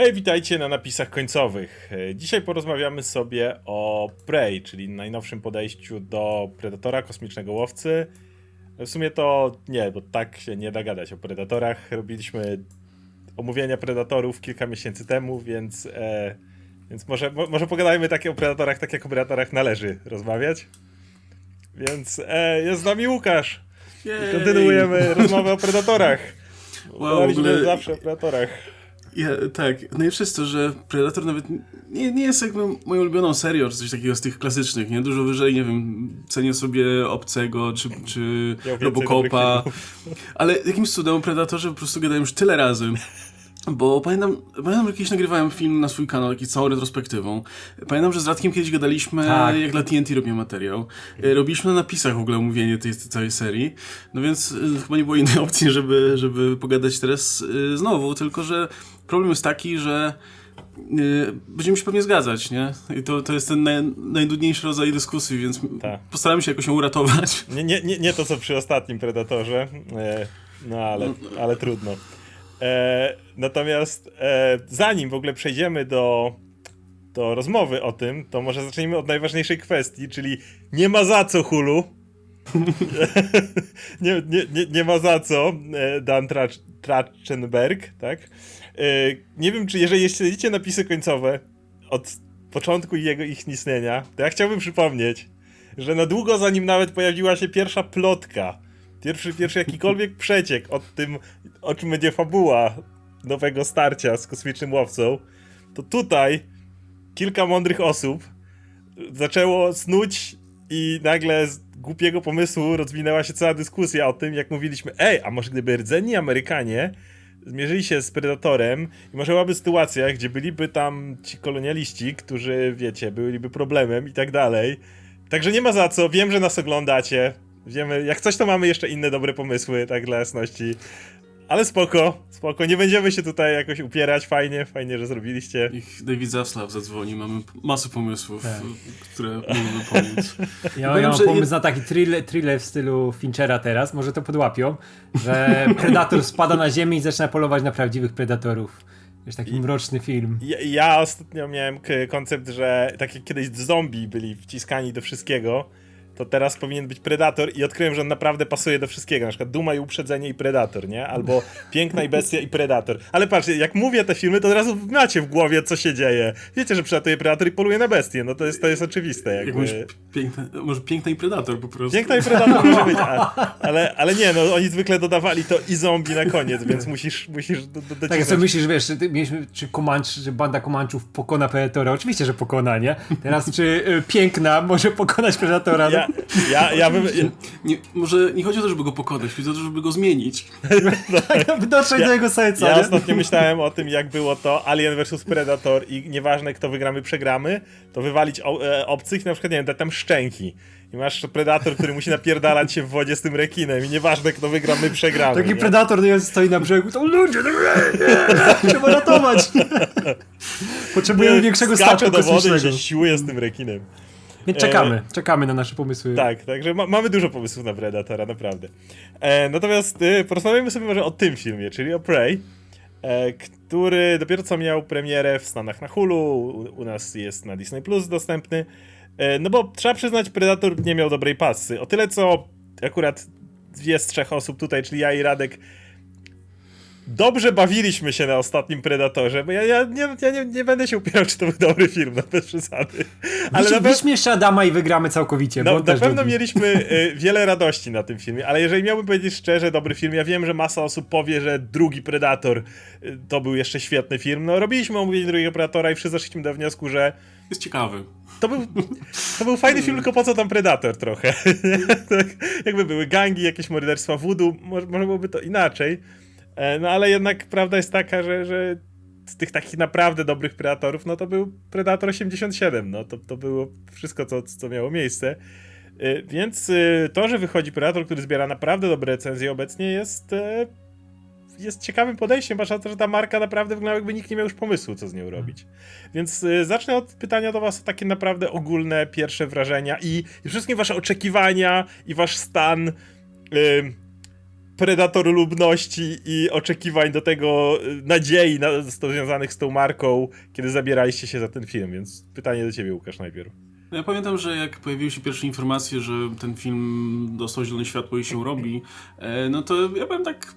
Hej, witajcie na napisach końcowych. Dzisiaj porozmawiamy sobie o Prey, czyli najnowszym podejściu do Predatora, kosmicznego łowcy. W sumie to nie, bo tak się nie da gadać o Predatorach. Robiliśmy omówienia Predatorów kilka miesięcy temu, więc, e, więc może, mo, może pogadajmy takie o Predatorach, tak jak o Predatorach należy rozmawiać. Więc e, jest z nami Łukasz. I kontynuujemy rozmowę o Predatorach. Wow, Gadaliśmy ogóle- zawsze o Predatorach. Ja, tak, najlepsze jest to, że Predator nawet nie, nie jest jakby moją ulubioną serią, czy coś takiego z tych klasycznych, nie? Dużo wyżej, nie wiem, cenię sobie Obcego, czy, czy więcej Robocopa, ale jakimś cudem o Predatorze po prostu gadałem już tyle razy. Bo pamiętam, pamiętam, że kiedyś nagrywałem film na swój kanał, taki całą retrospektywą. Pamiętam, że z Radkiem kiedyś gadaliśmy, Tak. jak dla TNT robiłem materiał. E, Robiliśmy na napisach w ogóle omówienie tej, tej całej serii. No więc e, chyba nie było innej opcji, żeby, żeby pogadać teraz e, znowu, tylko że problem jest taki, że e, będziemy się pewnie zgadzać, nie? I to, to jest ten naj, najnudniejszy rodzaj dyskusji, więc Tak. postaramy się jakoś ją uratować. Nie, nie, nie, nie to, co przy ostatnim Predatorze, e, no ale, ale trudno. E, natomiast e, zanim w ogóle przejdziemy do, do rozmowy o tym, to może zacznijmy od najważniejszej kwestii, czyli nie ma za co Hulu. nie, nie, nie, nie ma za co e, Dan Trach Trachtenberg, tak? E, nie wiem, czy jeżeli śledzicie napisy końcowe od początku jego ich istnienia, to ja chciałbym przypomnieć, że na długo zanim nawet pojawiła się pierwsza plotka, pierwszy, pierwszy jakikolwiek przeciek o tym, o czym będzie fabuła nowego starcia z kosmicznym łowcą, to tutaj kilka mądrych osób zaczęło snuć i nagle z głupiego pomysłu rozwinęła się cała dyskusja o tym, jak mówiliśmy, ej, a może gdyby rdzenni Amerykanie zmierzyli się z Predatorem i może byłaby sytuacja, gdzie byliby tam ci kolonialiści, którzy, wiecie, byliby problemem i tak dalej. Także nie ma za co, wiem, że nas oglądacie, wiemy, jak coś to mamy jeszcze inne dobre pomysły, tak dla jasności. Ale spoko, spoko, nie będziemy się tutaj jakoś upierać, fajnie, fajnie, że zrobiliście. Ich David Zaslav zadzwoni, mamy masę pomysłów, Tak. które mogłyby pomóc. Ja, Powiem, ja mam że pomysł jed- na taki thriller, thriller w stylu Finchera teraz, może to podłapią, że predator spada na ziemię i zaczyna polować na prawdziwych predatorów. Wiesz, taki mroczny film. Ja, ja ostatnio miałem koncept, że tak jak kiedyś zombie byli wciskani do wszystkiego, to teraz powinien być Predator i odkryłem, że on naprawdę pasuje do wszystkiego. Na przykład Duma i Uprzedzenie i Predator, nie? Albo Piękna i Bestia i Predator. Ale patrzcie, jak mówię te filmy, to od razu macie w głowie, co się dzieje. Wiecie, że przylatuje Predator i poluje na bestię, no to jest, to jest oczywiste. Jak Jakby. mówisz, piękne, może piękna i Predator po prostu. Piękna i Predator może być, a, ale, ale nie, no oni zwykle dodawali to i zombie na koniec, więc musisz, musisz do, do, Tak, jak sobie myślisz, wiesz, czy, mieliśmy, czy Comanche, czy banda Comanchów pokona Predatora? Oczywiście, że pokona, nie? Teraz, czy y, Piękna może pokonać Predatora? Ja, ja, ja bym... Nie, może nie chodzi o to, żeby go pokonać, chodzi o to, żeby go zmienić. No, dotrzeć do jego serca, Ja nie? ostatnio myślałem o tym, jak było to Alien vs Predator i nieważne kto wygramy, przegramy, to wywalić o, e, obcych i na przykład, nie wiem, dać tam szczęki. I masz Predator, który musi napierdalać się w wodzie z tym rekinem i nieważne kto wygra, my przegramy. Taki nie? predator nie, stoi na brzegu, to ludzie, no, nie, nie, trzeba ratować. Potrzebujemy większego statku do wody i się siłuje z tym rekinem. Więc czekamy, czekamy na nasze pomysły. Tak, także ma, mamy dużo pomysłów na Predatora, naprawdę. E, natomiast e, porozmawiamy sobie może o tym filmie, czyli o Prey, e, który dopiero co miał premierę w Stanach na Hulu, u, u nas jest na Disney Plus dostępny. E, no bo trzeba przyznać, Predator nie miał dobrej pasy. O tyle co akurat dwie z trzech osób tutaj, czyli ja i Radek, dobrze bawiliśmy się na ostatnim Predatorze, bo ja, ja, nie, ja nie, nie będę się upierał, czy to był dobry film, no bez przesady. Ale na pewno- Wyśmiesz jeszcze Adama i wygramy całkowicie, no, na pewno lubi. mieliśmy y, wiele radości na tym filmie, ale jeżeli miałbym powiedzieć szczerze, dobry film, ja wiem, że masa osób powie, że drugi Predator y, to był jeszcze świetny film. No, robiliśmy omówienie drugiego Predatora i wszyscy zeszliśmy do wniosku, że Jest ciekawy. to był, to był fajny film, tylko po co tam Predator trochę? tak, jakby były gangi, jakieś morderstwa voodoo, może, może byłoby to inaczej. E, No ale jednak prawda jest taka, że, że z tych takich naprawdę dobrych Predatorów, no to był Predator 87, no to, to było wszystko, co, co miało miejsce. E, Więc e, to, że wychodzi Predator, który zbiera naprawdę dobre recenzje obecnie jest jest ciekawym podejściem, patrz na to, że ta marka naprawdę wygląda jakby nikt nie miał już pomysłu, co z nią robić. Więc zacznę od pytania do was o takie naprawdę ogólne pierwsze wrażenia i, i wszystkie wasze oczekiwania i wasz stan y, predator lubności i oczekiwań do tego, y, nadziei na, związanych z tą marką, kiedy zabieraliście się za ten film, więc pytanie do ciebie, Łukasz, najpierw. No ja pamiętam, że jak pojawiły się pierwsze informacje, że ten film dostał zielone światło i się robi, e, no to ja byłem tak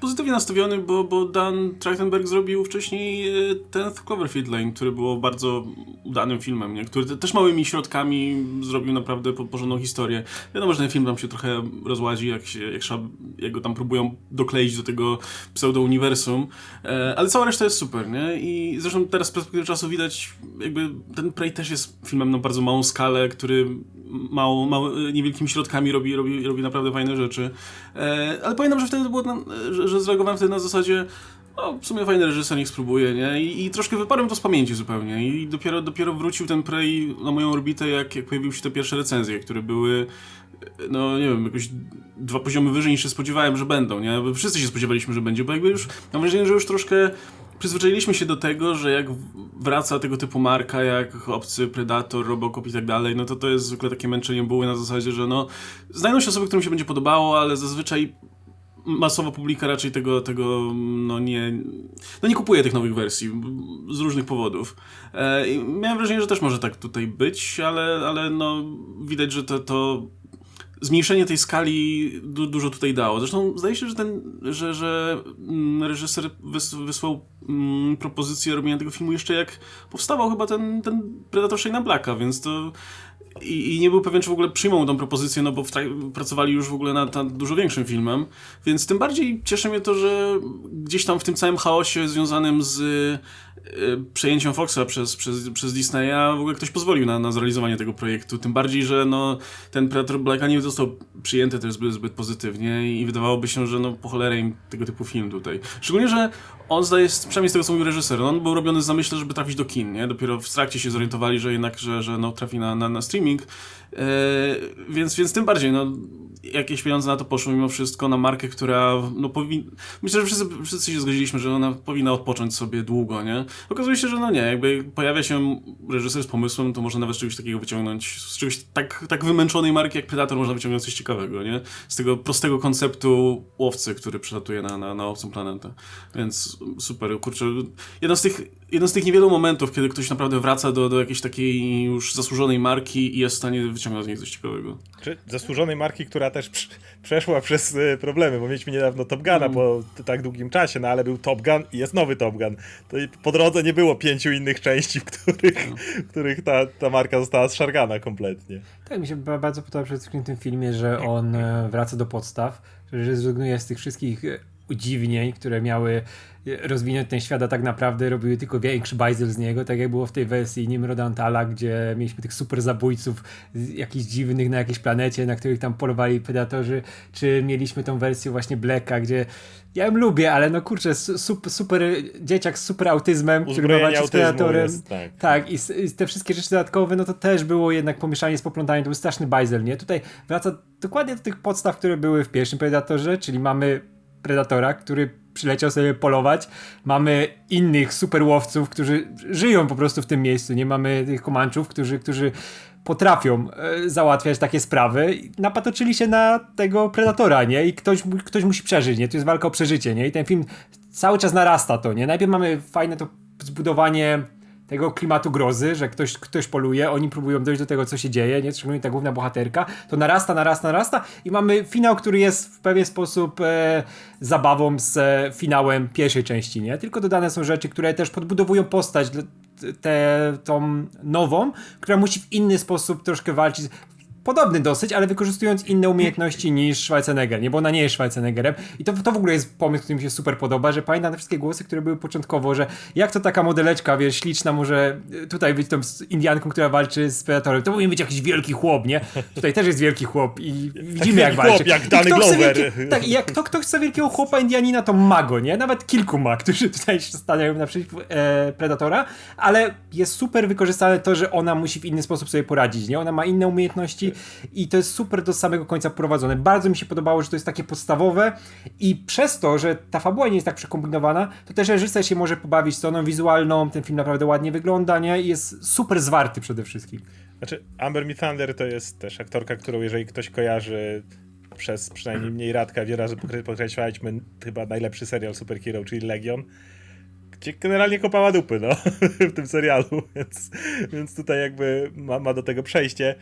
pozytywnie nastawiony, bo, bo Dan Trachtenberg zrobił wcześniej e, ten Cloverfield Lane, który było bardzo udanym filmem, nie? który te, też małymi środkami zrobił naprawdę porządną historię. Wiadomo, że ten film tam się trochę rozładzi, jak, się, jak, trzeba, jak go tam próbują dokleić do tego pseudo-uniwersum, e, ale cała reszta jest super, nie? I zresztą teraz z perspektywy czasu widać, jakby ten Prey też jest filmem na bardzo małą skalę, który mało, mało, niewielkimi środkami robi, robi, robi naprawdę fajne rzeczy. E, ale pamiętam, że wtedy było, na, że, że wtedy na zasadzie no, w sumie fajny reżyser, niech spróbuje, nie? I, I, troszkę wyparłem to z pamięci zupełnie. I dopiero, dopiero wrócił ten Prey na moją orbitę, jak, jak pojawiły się te pierwsze recenzje, które były no nie wiem, jakoś dwa poziomy wyżej niż się spodziewałem, że będą, nie? Wszyscy się spodziewaliśmy, że będzie, bo jakby już, mam wrażenie, że już troszkę przyzwyczailiśmy się do tego, że jak wraca tego typu marka, jak Obcy, Predator, Robocop i tak dalej, no to to jest zwykle takie męczenie buły na zasadzie, że no znajdą się osoby, którym się będzie podobało, ale zazwyczaj masowa publika raczej tego, tego no nie, no nie kupuje tych nowych wersji z różnych powodów. E, miałem wrażenie, że też może tak tutaj być, ale, ale no widać, że to, to zmniejszenie tej skali du dużo tutaj dało. Zresztą zdaje się, że ten, że, że mm, reżyser wys wysłał mm, propozycję robienia tego filmu jeszcze jak powstawał chyba ten, ten Predator Shane'a Blacka, więc to i, i, nie był pewien, czy w ogóle przyjmą tą propozycję, no bo pracowali już w ogóle nad, nad, dużo większym filmem, więc tym bardziej cieszy mnie to, że gdzieś tam w tym całym chaosie związanym z przejęciem Foxa przez, przez, przez Disneya w ogóle ktoś pozwolił na, na zrealizowanie tego projektu. Tym bardziej, że no, ten Predator Blacka nie został przyjęty też zbyt, zbyt pozytywnie i wydawałoby się, że no, po cholerę im tego typu film tutaj. Szczególnie, że on zdaje, przynajmniej z tego co mówił reżyser, on był robiony z zamyśle, żeby trafić do kin, nie? Dopiero w trakcie się zorientowali, że jednak, że, że no, trafi na, na, na streaming. Yy, więc, więc tym bardziej, no, jakieś pieniądze na to poszły mimo wszystko, na markę, która no powinna... Myślę, że wszyscy, wszyscy się zgodziliśmy, że ona powinna odpocząć sobie długo, nie? Okazuje się, że no nie, jakby pojawia się reżyser z pomysłem, to można nawet z czegoś takiego wyciągnąć, z czegoś tak, tak wymęczonej marki jak Predator można wyciągnąć coś ciekawego, nie? Z tego prostego konceptu łowcy, który przylatuje na, na, na obcą planetę. Więc super, kurczę, jeden z tych, jeden z tych niewielu momentów, kiedy ktoś naprawdę wraca do, do jakiejś takiej już zasłużonej marki i jest w stanie wyciągnąć z niej coś ciekawego. Czy zasłużonej marki, która też przeszła przez y, problemy, bo mieliśmy niedawno Top Guna mm. po tak długim czasie, no ale był Top Gun i jest nowy Top Gun. To po drodze nie było pięciu innych części, w których, no. w których ta, ta marka została zszargana kompletnie. Tak, mi się bardzo podoba przede wszystkim w tym filmie, że on e, wraca do podstaw, że rezygnuje z tych wszystkich e, udziwnień, które miały rozwinąć ten świat, a tak naprawdę robiły tylko większy bajzel z niego, tak jak było w tej wersji Nimrod Antala, gdzie mieliśmy tych super zabójców jakichś dziwnych na jakiejś planecie, na których tam polowali predatorzy, czy mieliśmy tą wersję właśnie Blacka, gdzie ja ją lubię, ale no kurczę, super, super dzieciak z super autyzmem, który ma walczyć z predatorem. Jest, tak, tak i, i, te wszystkie rzeczy dodatkowe, no to też było jednak pomieszanie z poplątaniem, to był straszny bajzel, nie? Tutaj wraca dokładnie do tych podstaw, które były w pierwszym Predatorze, czyli mamy Predatora, który przyleciał sobie polować. Mamy innych superłowców, którzy żyją po prostu w tym miejscu. Nie mamy tych komanczów, którzy, którzy potrafią e, załatwiać takie sprawy. Napatoczyli się na tego predatora, nie? I ktoś, ktoś musi przeżyć, nie? To jest walka o przeżycie, nie? I ten film cały czas narasta to, nie? Najpierw mamy fajne to zbudowanie tego klimatu grozy, że ktoś, ktoś poluje, oni próbują dojść do tego, co się dzieje, nie? Szczególnie ta główna bohaterka, to narasta, narasta, narasta i mamy finał, który jest w pewien sposób e, zabawą z e, finałem pierwszej części, nie? Tylko dodane są rzeczy, które też podbudowują postać, tę tą nową, która musi w inny sposób troszkę walczyć podobny dosyć, ale wykorzystując inne umiejętności niż Schwarzenegger, nie? Bo ona nie jest Schwarzeneggerem. I to, to w ogóle jest pomysł, który mi się super podoba, że pamiętam te wszystkie głosy, które były początkowo, że jak to taka modeleczka, wiesz, śliczna może tutaj być tą Indianką, która walczy z Predatorem. To powinien być jakiś wielki chłop, nie? Tutaj też jest wielki chłop i widzimy jak walczy. Chłop, jak Danny Glover. Wielki, tak, jak kto, kto chce wielkiego chłopa Indianina, to ma go, nie? Nawet kilku ma, którzy tutaj stawiają naprzeciw e, Predatora, ale jest super wykorzystane to, że ona musi w inny sposób sobie poradzić, nie? Ona ma inne umiejętności, i to jest super do samego końca prowadzone. Bardzo mi się podobało, że to jest takie podstawowe i przez to, że ta fabuła nie jest tak przekombinowana, to też reżyser się może pobawić stroną wizualną, ten film naprawdę ładnie wygląda, nie? I jest super zwarty przede wszystkim. Znaczy, Amber Me Thunder to jest też aktorka, którą jeżeli ktoś kojarzy przez przynajmniej mniej Radka wiele razy podkreślaliśmy chyba najlepszy serial superhero, czyli Legion, gdzie generalnie kopała dupy, no, w tym serialu, więc, więc tutaj jakby ma, ma do tego przejście.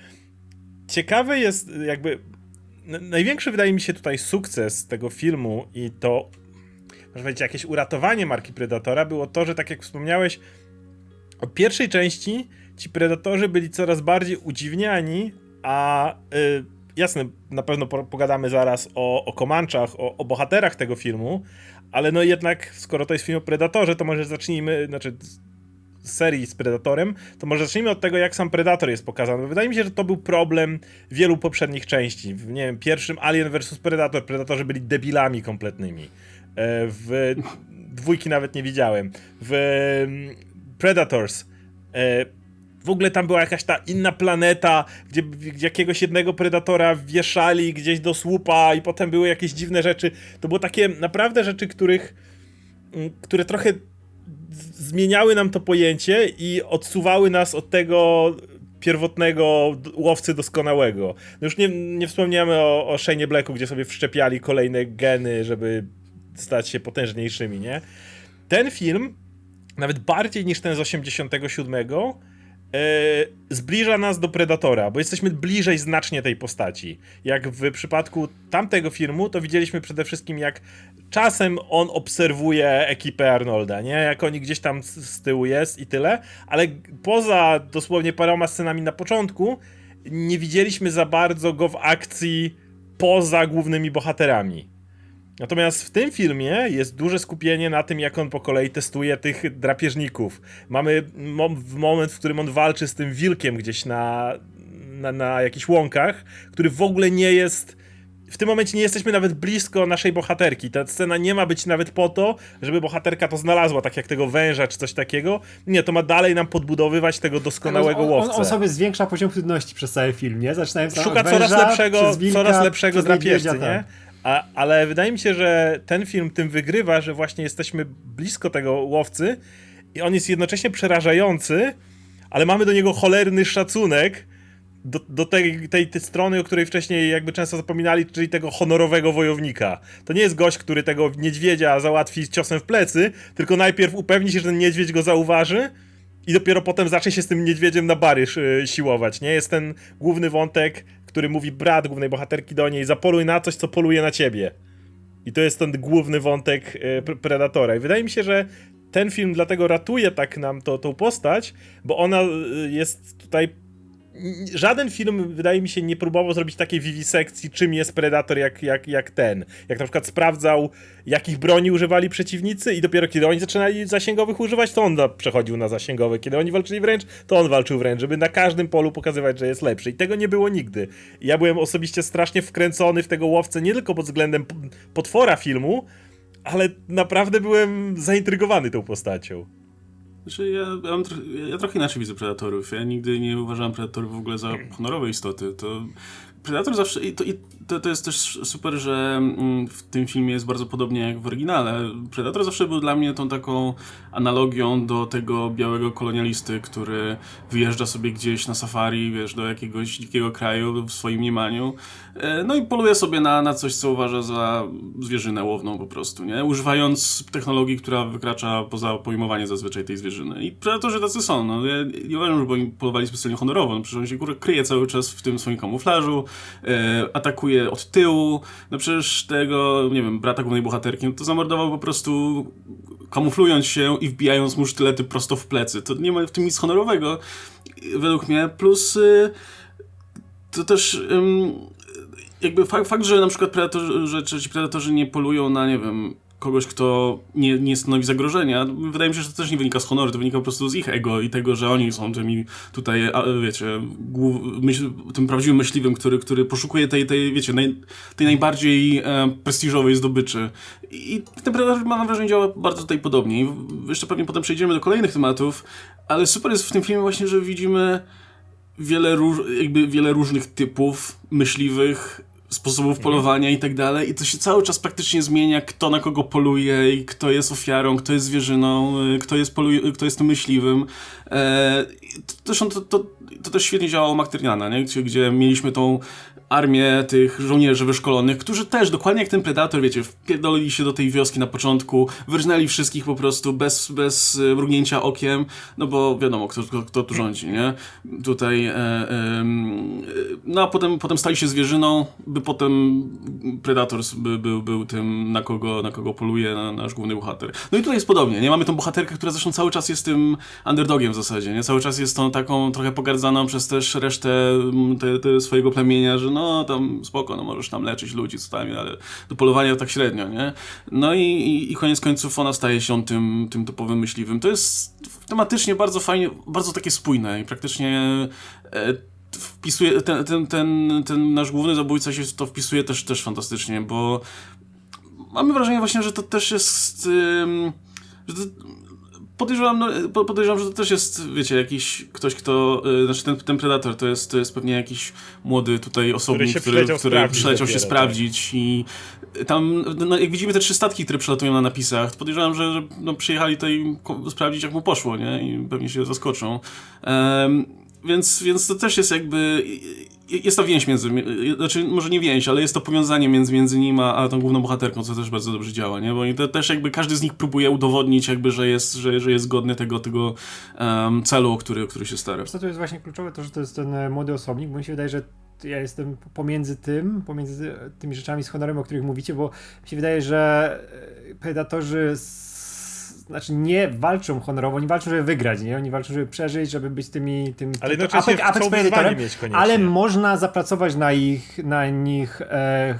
Ciekawe jest jakby, największy wydaje mi się tutaj sukces tego filmu i to, można powiedzieć, jakieś uratowanie marki Predatora było to, że tak jak wspomniałeś, o pierwszej części ci Predatorzy byli coraz bardziej udziwniani, a y, jasne, na pewno po, pogadamy zaraz o, o Comanchach, o, o bohaterach tego filmu, ale no jednak, skoro to jest film o Predatorze, to może zacznijmy, znaczy serii z Predatorem, to może zacznijmy od tego, jak sam Predator jest pokazany. Bo wydaje mi się, że to był problem wielu poprzednich części. W, nie wiem, pierwszym Alien vs Predator, Predatorzy byli debilami kompletnymi. E, W dwójki nawet nie widziałem. W mm, Predators e, w ogóle tam była jakaś ta inna planeta, gdzie, jakiegoś jednego predatora wieszali gdzieś do słupa i potem były jakieś dziwne rzeczy. To było takie naprawdę rzeczy, których mm, które trochę zmieniały nam to pojęcie i odsuwały nas od tego pierwotnego łowcy doskonałego. No już nie, nie wspomniamy o, o Shane Blacku, gdzie sobie wszczepiali kolejne geny, żeby stać się potężniejszymi, nie? Ten film, nawet bardziej niż ten z 87, e, zbliża nas do Predatora, bo jesteśmy bliżej znacznie tej postaci. Jak w przypadku tamtego filmu, to widzieliśmy przede wszystkim, jak czasem on obserwuje ekipę Arnolda, nie? Jak oni gdzieś tam z, tyłu jest i tyle, ale poza dosłownie paroma scenami na początku, nie widzieliśmy za bardzo go w akcji poza głównymi bohaterami. Natomiast w tym filmie jest duże skupienie na tym, jak on po kolei testuje tych drapieżników. Mamy moment, w którym on walczy z tym wilkiem gdzieś na, na, na jakichś łąkach, który w ogóle nie jest. W tym momencie nie jesteśmy nawet blisko naszej bohaterki. Ta scena nie ma być nawet po to, żeby bohaterka to znalazła, tak jak tego węża czy coś takiego. Nie, to ma dalej nam podbudowywać tego doskonałego on, łowcę. on, on sobie zwiększa poziom trudności przez cały film, nie? Zaczynając Szuka od coraz węża, lepszego, przez wilka, coraz lepszego drapieżcy, nie? tak. A, ale wydaje mi się, że ten film tym wygrywa, że właśnie jesteśmy blisko tego łowcy i on jest jednocześnie przerażający, ale mamy do niego cholerny szacunek do, do tej, tej, tej strony, o której wcześniej jakby często zapominali, czyli tego honorowego wojownika. To nie jest gość, który tego niedźwiedzia załatwi ciosem w plecy, tylko najpierw upewni się, że ten niedźwiedź go zauważy i dopiero potem zacznie się z tym niedźwiedziem na baryż y, siłować, nie? Jest ten główny wątek, który mówi brat głównej bohaterki do niej, zapoluj na coś, co poluje na ciebie. I to jest ten główny wątek y, pr- Predatora. I wydaje mi się, że ten film dlatego ratuje tak nam to, tą postać, bo ona y, jest tutaj żaden film, wydaje mi się, nie próbował zrobić takiej wiwisekcji, czym jest Predator, jak, jak, jak ten. Jak na przykład sprawdzał, jakich broni używali przeciwnicy i dopiero kiedy oni zaczynali zasięgowych używać, to on przechodził na zasięgowe. Kiedy oni walczyli wręcz, to on walczył wręcz, żeby na każdym polu pokazywać, że jest lepszy. I tego nie było nigdy. Ja byłem osobiście strasznie wkręcony w tego łowcę, nie tylko pod względem potwora filmu, ale naprawdę byłem zaintrygowany tą postacią. Znaczy, ja, ja, mam ja trochę inaczej widzę Predatorów. Ja nigdy nie uważałem Predatorów w ogóle za honorowe istoty. To Predator zawsze... I to, i to, to jest też super, że mm, w tym filmie jest bardzo podobnie jak w oryginale. Predator zawsze był dla mnie tą taką analogią do tego białego kolonialisty, który wyjeżdża sobie gdzieś na safari, wiesz, do jakiegoś dzikiego kraju w swoim mniemaniu. E, No i poluje sobie na, na coś, co uważa za zwierzynę łowną po prostu, nie? Używając technologii, która wykracza poza pojmowanie zazwyczaj tej zwierzyny. I predatorzy tacy są, no. Ja nie uważam, żeby oni polowali specjalnie honorowo. No, przecież on się kurwa, kryje cały czas w tym swoim kamuflażu, atakuje od tyłu. No przecież tego, nie wiem, brata głównej bohaterki, no to zamordował po prostu kamuflując się i wbijając mu sztylety prosto w plecy. To nie ma w tym nic honorowego, według mnie. Plus... Y, to też jakby fakt, fakt, że na przykład predatorzy, że, że ci predatorzy nie polują na, nie wiem, kogoś, kto nie, nie stanowi zagrożenia, wydaje mi się, że to też nie wynika z honoru, to wynika po prostu z ich ego i tego, że oni są tymi tutaj, wiecie, głów, myśl, tym prawdziwym myśliwym, który, który poszukuje tej, tej wiecie, naj, tej najbardziej e, prestiżowej zdobyczy. I ten mam wrażenie, działa bardzo tutaj podobnie. I jeszcze pewnie potem przejdziemy do kolejnych tematów, ale super jest w tym filmie właśnie, że widzimy wiele, róż, jakby wiele różnych typów myśliwych, sposobów polowania i tak dalej i to się cały czas praktycznie zmienia, kto na kogo poluje i kto jest ofiarą, kto jest zwierzyną, y, kto jest, poluj, kto jest tym myśliwym. E, i to, to, to, to też świetnie działało u McTierniana, nie? Gdzie, gdzie mieliśmy tą armię tych żołnierzy wyszkolonych, którzy też, dokładnie jak ten Predator, wiecie, wpierdolili się do tej wioski na początku, wyrżnęli wszystkich po prostu bez, bez e, mrugnięcia okiem, no bo wiadomo, kto, kto, kto tu rządzi, nie? Tutaj, e, e, no a potem, potem stali się zwierzyną, by potem Predator by, był, był tym, na kogo, na kogo poluje na, nasz główny bohater. No i tutaj jest podobnie, nie? Mamy tą bohaterkę, która zresztą cały czas jest tym underdogiem w zasadzie, nie? Cały czas jest tą taką trochę pogardzaną przez też resztę te, te swojego plemienia, że no tam spoko, no możesz tam leczyć ludzi, co tam, ale do polowania tak średnio, nie? No i, i, i koniec końców ona staje się tym, tym topowym myśliwym. To jest tematycznie bardzo fajnie, bardzo takie spójne i praktycznie e, wpisuje, ten, ten, ten, ten nasz główny zabójca się to wpisuje też, też fantastycznie, bo mamy wrażenie właśnie, że to też jest... ym, że to, podejrzewam, no, po- podejrzewam, że to też jest, wiecie, jakiś ktoś, kto, y, znaczy ten, ten Predator to jest, to jest pewnie jakiś młody tutaj osobnik, się który, przyleciał który sprawdzić przyleciał się dopiero, sprawdzić i tam, no, jak widzimy te trzy statki, które przylatują na napisach, to podejrzewam, że, że no, przyjechali tutaj sprawdzić, jak mu poszło, nie? I pewnie się zaskoczą. Więc, więc to też jest jakby. Jest ta więź między. Znaczy, może nie więź, ale jest to powiązanie między, między nim a, a tą główną bohaterką, co też bardzo dobrze działa, nie? Bo oni te, też jakby każdy z nich próbuje udowodnić, jakby, że jest, że, że jest godny tego, tego um, celu, który, który się stara. Co tu jest właśnie kluczowe, to że to jest ten e, młody osobnik, bo mi się wydaje, że ja jestem pomiędzy tym, pomiędzy tymi rzeczami z honorem, o których mówicie, bo mi się wydaje, że e, predatorzy s- znaczy nie walczą honorowo, oni walczą, żeby wygrać, nie? Oni walczą, żeby przeżyć, żeby być tymi... tymi Ale jednocześnie predatorem, wyzwanie mieć koniecznie. ale można zapracować na ich, na nich e,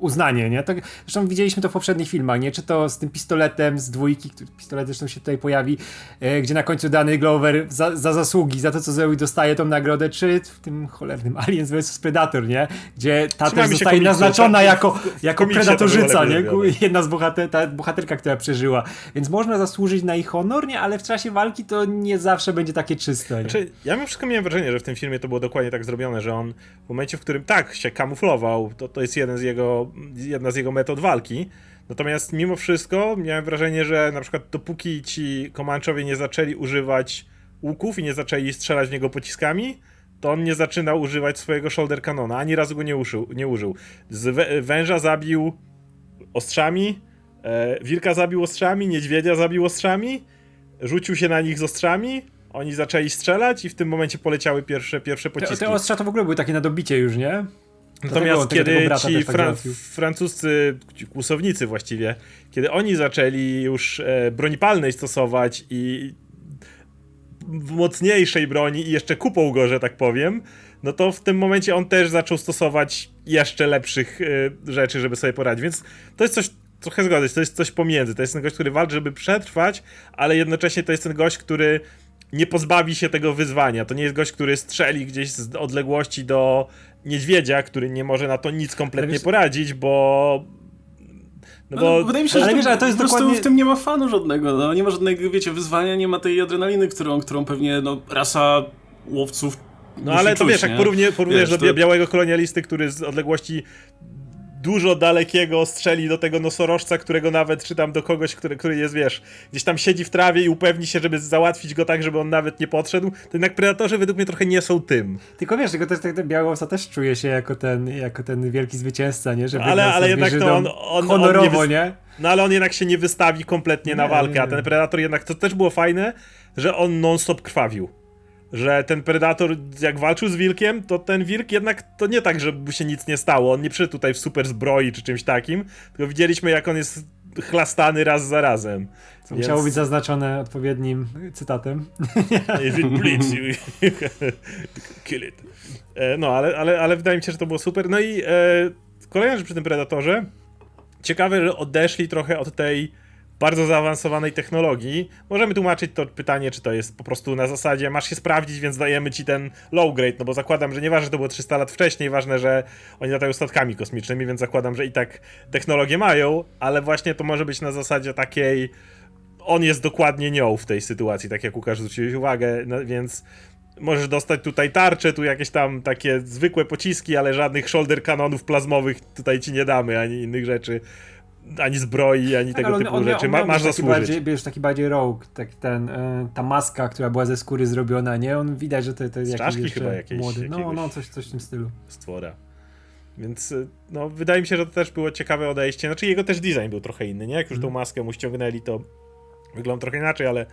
uznanie, nie? Tak, zresztą widzieliśmy to w poprzednich filmach, nie? Czy to z tym pistoletem z dwójki, który pistolet zresztą się tutaj pojawi, e, gdzie na końcu dany Glover za, za zasługi, za to co zrobił dostaje tą nagrodę, czy w tym cholernym Aliens vs Predator, nie? Gdzie ta też zostaje komiksu, naznaczona tak? jako, jako to predatorzyca, nie? Jedna z bohater, ta bohaterka, która przeżyła. Więc można zasłużyć na ich honor, nie? Ale w czasie walki to nie zawsze będzie takie czyste, nie? Znaczy, ja mimo wszystko miałem wrażenie, że w tym filmie to było dokładnie tak zrobione, że on w momencie, w którym tak się kamuflował, to, to jest jeden z jego, jedna z jego metod walki. Natomiast mimo wszystko miałem wrażenie, że na przykład dopóki ci Komanczowie nie zaczęli używać łuków i nie zaczęli strzelać w niego pociskami, to on nie zaczynał używać swojego shoulder canona, ani razu go nie, uszył, nie użył. Z wę- węża zabił ostrzami, e, wilka zabił ostrzami, niedźwiedzia zabił ostrzami, rzucił się na nich z ostrzami, oni zaczęli strzelać i w tym momencie poleciały pierwsze, pierwsze Te, pociski. te ostrza to w ogóle były takie na dobicie już, nie? Natomiast kiedy ci tak fran- francuscy, ci kłusownicy właściwie, kiedy oni zaczęli już e, broni palnej stosować i w mocniejszej broni i jeszcze kupą go, że tak powiem, no to w tym momencie on też zaczął stosować jeszcze lepszych e, rzeczy, żeby sobie poradzić. Więc to jest coś, trochę zgodzę, to jest coś pomiędzy. To jest ten gość, który walczy, żeby przetrwać, ale jednocześnie to jest ten gość, który nie pozbawi się tego wyzwania. To nie jest gość, który strzeli gdzieś z odległości do niedźwiedzia, który nie może na to nic kompletnie wiesz- poradzić, bo. No No, bo. wydaje mi się, że ale to, wiesz, ale to jest po prostu dokładnie- w tym nie ma fanu żadnego, no, nie ma żadnego, wiecie, wyzwania, nie ma tej adrenaliny, którą, którą pewnie no, rasa łowców No ale to wiesz, jak porównie, porównujesz Wiesz, do to- białego kolonialisty, który z odległości dużo dalekiego strzeli do tego nosorożca, którego nawet, czy tam do kogoś, który, który jest, wiesz, gdzieś tam siedzi w trawie i upewni się, żeby załatwić go tak, żeby on nawet nie podszedł, to jednak predatorzy według mnie trochę nie są tym. Tylko wiesz, tylko też tak ten biały owca też czuje się jako ten, jako ten wielki zwycięzca, nie? Że Ale- ale jednak to on- on- on honorowo, nie nie, wys- No ale on jednak się nie wystawi kompletnie na Nie, walkę, nie, a nie. ten Predator jednak, to też było fajne, że on non-stop krwawił. Że ten Predator, jak walczył z wilkiem, to ten wilk jednak to nie tak, że mu się nic nie stało. On nie przyszedł tutaj w super zbroi czy czymś takim, tylko widzieliśmy, jak on jest chlastany raz za razem. Co Więc- musiało być zaznaczone odpowiednim cytatem. If it bleeds you, kill it. E, No, ale, ale, ale wydaje mi się, że to było super. No i e, kolejna rzecz przy tym Predatorze. Ciekawe, że odeszli trochę od tej bardzo zaawansowanej technologii. Możemy tłumaczyć to pytanie, czy to jest po prostu na zasadzie masz się sprawdzić, więc dajemy ci ten low grade, no bo zakładam, że nieważne, że to było 300 lat wcześniej, ważne, że oni latają statkami kosmicznymi, więc zakładam, że i tak technologię mają, ale właśnie to może być na zasadzie takiej on jest dokładnie nią w tej sytuacji, tak jak Łukasz zwróciłeś uwagę, no, więc możesz dostać tutaj tarcze, tu jakieś tam takie zwykłe pociski, ale żadnych shoulder kanonów plazmowych tutaj ci nie damy, ani innych rzeczy, ani zbroi, ani tego Tak, Ale typu on rzeczy. on Ma, masz być taki zasłużyć. bardziej, wiesz, taki bardziej rogue, tak ten, e, ta maska, która była ze skóry zrobiona, nie? On widać, że to, to jest jakiś chyba jakiejś- młody. No, no, coś, coś w tym stylu. Stwora. Więc y, no, wydaje mi się, że to też było ciekawe odejście. Znaczy jego też design był trochę inny, nie? Jak już tą maskę mu ściągnęli, to wygląda trochę inaczej, ale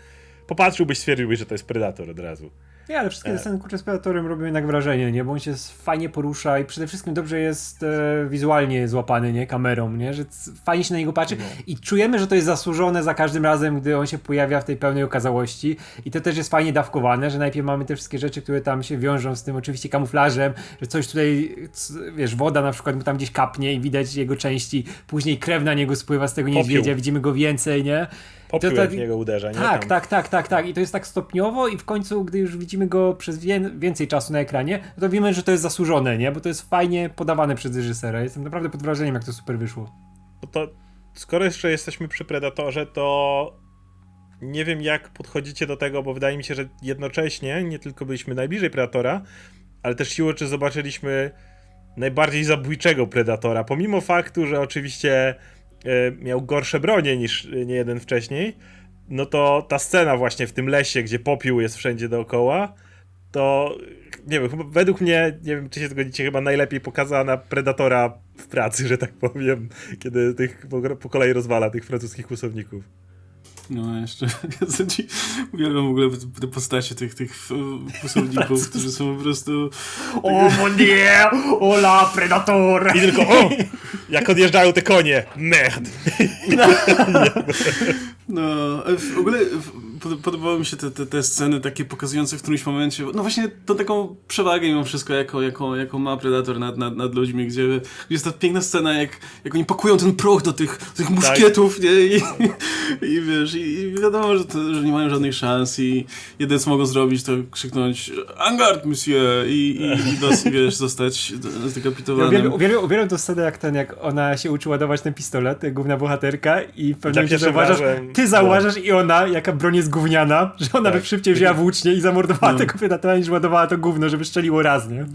popatrzyłbyś, stwierdziłbyś, że to jest Predator od razu. Nie, ale wszystkie E. te sceny kurczę z Predatorem robią jednak wrażenie, nie? Bo on się fajnie porusza i przede wszystkim dobrze jest e, wizualnie złapany, nie? Kamerą, nie? Że fajnie się na niego patrzy i czujemy, że to jest zasłużone za każdym razem, gdy on się pojawia w tej pełnej okazałości i to też jest fajnie dawkowane, że najpierw mamy te wszystkie rzeczy, które tam się wiążą z tym oczywiście kamuflażem, że coś tutaj, wiesz, woda na przykład mu tam gdzieś kapnie i widać jego części, później krew na niego spływa z tego niedźwiedzia, widzimy go więcej, nie? Popiół To tak- w niego uderza, nie? Tak, Tam. tak, tak, tak, tak. I to jest tak stopniowo i w końcu, gdy już widzimy go przez wię- więcej czasu na ekranie, to wiemy, że to jest zasłużone, nie? Bo to jest fajnie podawane przez reżysera. Jestem naprawdę pod wrażeniem, jak to super wyszło. No to skoro jeszcze jesteśmy przy Predatorze, to nie wiem jak podchodzicie do tego, bo wydaje mi się, że jednocześnie nie tylko byliśmy najbliżej Predatora, ale też siłą czy zobaczyliśmy najbardziej zabójczego Predatora, pomimo faktu, że oczywiście miał gorsze bronie niż e, nie jeden wcześniej, no to ta scena właśnie w tym lesie, gdzie popiół jest wszędzie dookoła, to nie wiem, według mnie, nie wiem czy się zgodzicie, chyba najlepiej pokazana Predatora w pracy, że tak powiem, kiedy tych po kolei rozwala tych francuskich kłusowników. No jeszcze, ci uwielbiam w ogóle te postacie tych, tych e, posłowników, którzy są po prostu... O mon dieu! Hola, Predator! I tylko, o! Jak odjeżdżają te konie! Merd! No, e, w ogóle pod- podobały mi się te, te, te sceny takie pokazujące w którymś momencie, no właśnie tą taką przewagę mimo wszystko, jaką, jaką, jaką ma Predator nad, nad, nad ludźmi, gdzie, gdzie jest ta piękna scena, jak, jak oni pakują ten proch do tych, do tych muszkietów, nie? I, i wiesz, i, wiadomo, że, to, że nie mają żadnych szans i jedyne co mogą zrobić to krzyknąć Angard, monsieur! I, i, i dos, wiesz, zostać Ja zdekapitowanym. uwielbiam, uwielbiam, uwielbiam tę scenę, jak ten, jak ona się uczy ładować ten pistolet, główna bohaterka i w pewnym momencie zauważasz, razem- ty zauważasz i ona, jaka broń jest gówniana, że ona Tak. by szybciej wzięła włócznie i zamordowała No. tego Predatora, niż ładowała to gówno, żeby strzeliło raz, nie?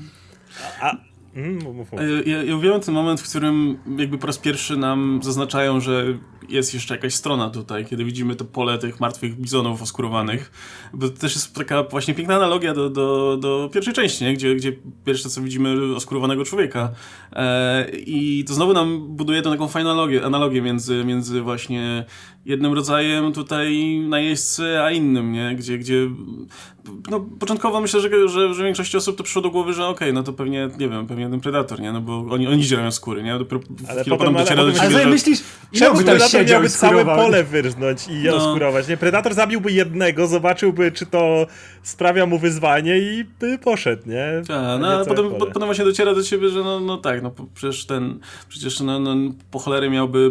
A, mów. E, Ja, ja ten moment, w którym jakby po raz pierwszy nam zaznaczają, że jest jeszcze jakaś strona tutaj, kiedy widzimy to pole tych martwych bizonów oskurowanych. Bo to też jest taka właśnie piękna analogia do, do, do pierwszej części, nie? Gdzie, gdzie pierwsze co widzimy oskurowanego człowieka. E, I to znowu nam buduje tą taką fajną analogię, analogię między, między właśnie jednym rodzajem tutaj najeźdźcy, a innym, nie? Gdzie, gdzie no, początkowo myślę, że, że, że większości osób to przyszło do głowy, że okej, no to pewnie, nie wiem, pewnie ten predator, nie? No bo oni, oni dzierają skóry, nie? Dopiero Ale chwilę potem- potem ale dociera do Ale ciebie, sobie że... myślisz, Czemu Predator miałby całe pole wyrznąć i No. oskurować, nie? Predator zabiłby jednego, zobaczyłby, czy to sprawia mu wyzwanie i by poszedł, nie? Tak, A no ale potem, po, potem właśnie dociera do ciebie, że no, no tak, no przecież ten, przecież no, no, po cholery miałby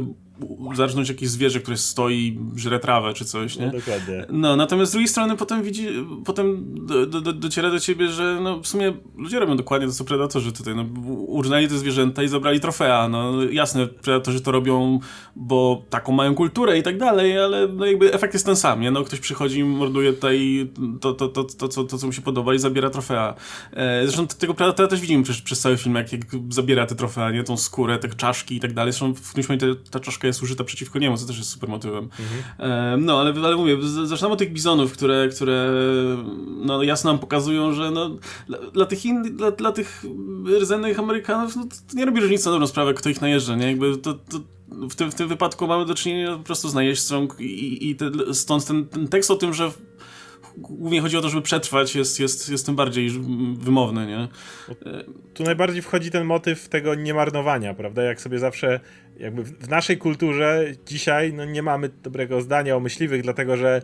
zarżnąć jakieś zwierzę, które stoi, żre trawę czy coś, nie? No, dokładnie. No, natomiast z drugiej strony potem widzi, potem do, do, do, dociera do ciebie, że no w sumie ludzie robią dokładnie to, co predatorzy tutaj, no urżnęli te zwierzęta i zabrali trofea, no jasne, predatorzy to robią, bo taką mają kulturę i tak dalej, ale no jakby efekt jest ten sam, nie? No ktoś przychodzi, morduje tutaj to, to, to, to, co, to co mu się podoba i zabiera trofea. E, zresztą tego predatora też widzimy przez, przez cały film, jak, jak zabiera te trofea, nie? Tą skórę, te czaszki i tak dalej, zresztą w którymś momencie ta czaszka jest użyta przeciwko niemu, co też jest super motywem. E, no, ale, ale mówię, zaczynamy od tych bizonów, które, które no, jasno nam pokazują, że no, dla, dla tych in, dla, dla tych rdzennych Amerykanów no, nie robi różnicy na dobrą sprawę, kto ich najeżdża, nie? Jakby to, to w, tym, w tym wypadku mamy do czynienia po prostu z najeźdźcą i, i te, stąd ten, ten tekst o tym, że głównie chodzi o to, żeby przetrwać, jest, jest, jest tym bardziej wymowny, nie? Tu najbardziej wchodzi ten motyw tego niemarnowania, prawda? Jak sobie zawsze, jakby w naszej kulturze dzisiaj no nie mamy dobrego zdania o myśliwych, dlatego że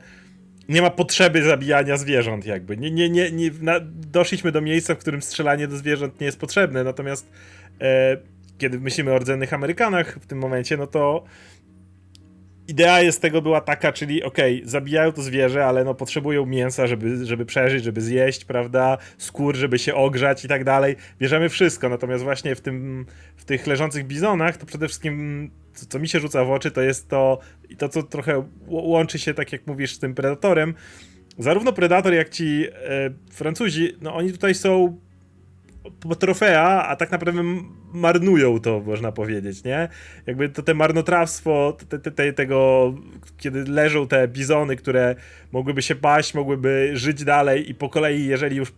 nie ma potrzeby zabijania zwierząt, jakby. Nie, nie, nie, nie, na, doszliśmy do miejsca, w którym strzelanie do zwierząt nie jest potrzebne, natomiast e, kiedy myślimy o rdzennych Amerykanach w tym momencie, no to idea jest tego była taka, czyli okej, zabijają to zwierzę, ale no potrzebują mięsa, żeby, żeby przeżyć, żeby zjeść, prawda, skór, żeby się ogrzać i tak dalej. Bierzemy wszystko, natomiast właśnie w tym, w tych leżących bizonach, to przede wszystkim co, co mi się rzuca w oczy, to jest to, to co trochę łączy się, tak jak mówisz, z tym Predatorem. Zarówno Predator, jak ci e, Francuzi, no oni tutaj są po trofea, a tak naprawdę marnują to, można powiedzieć, nie? Jakby to te marnotrawstwo te, te, te, tego, kiedy leżą te bizony, które mogłyby się paść, mogłyby żyć dalej i po kolei, jeżeli już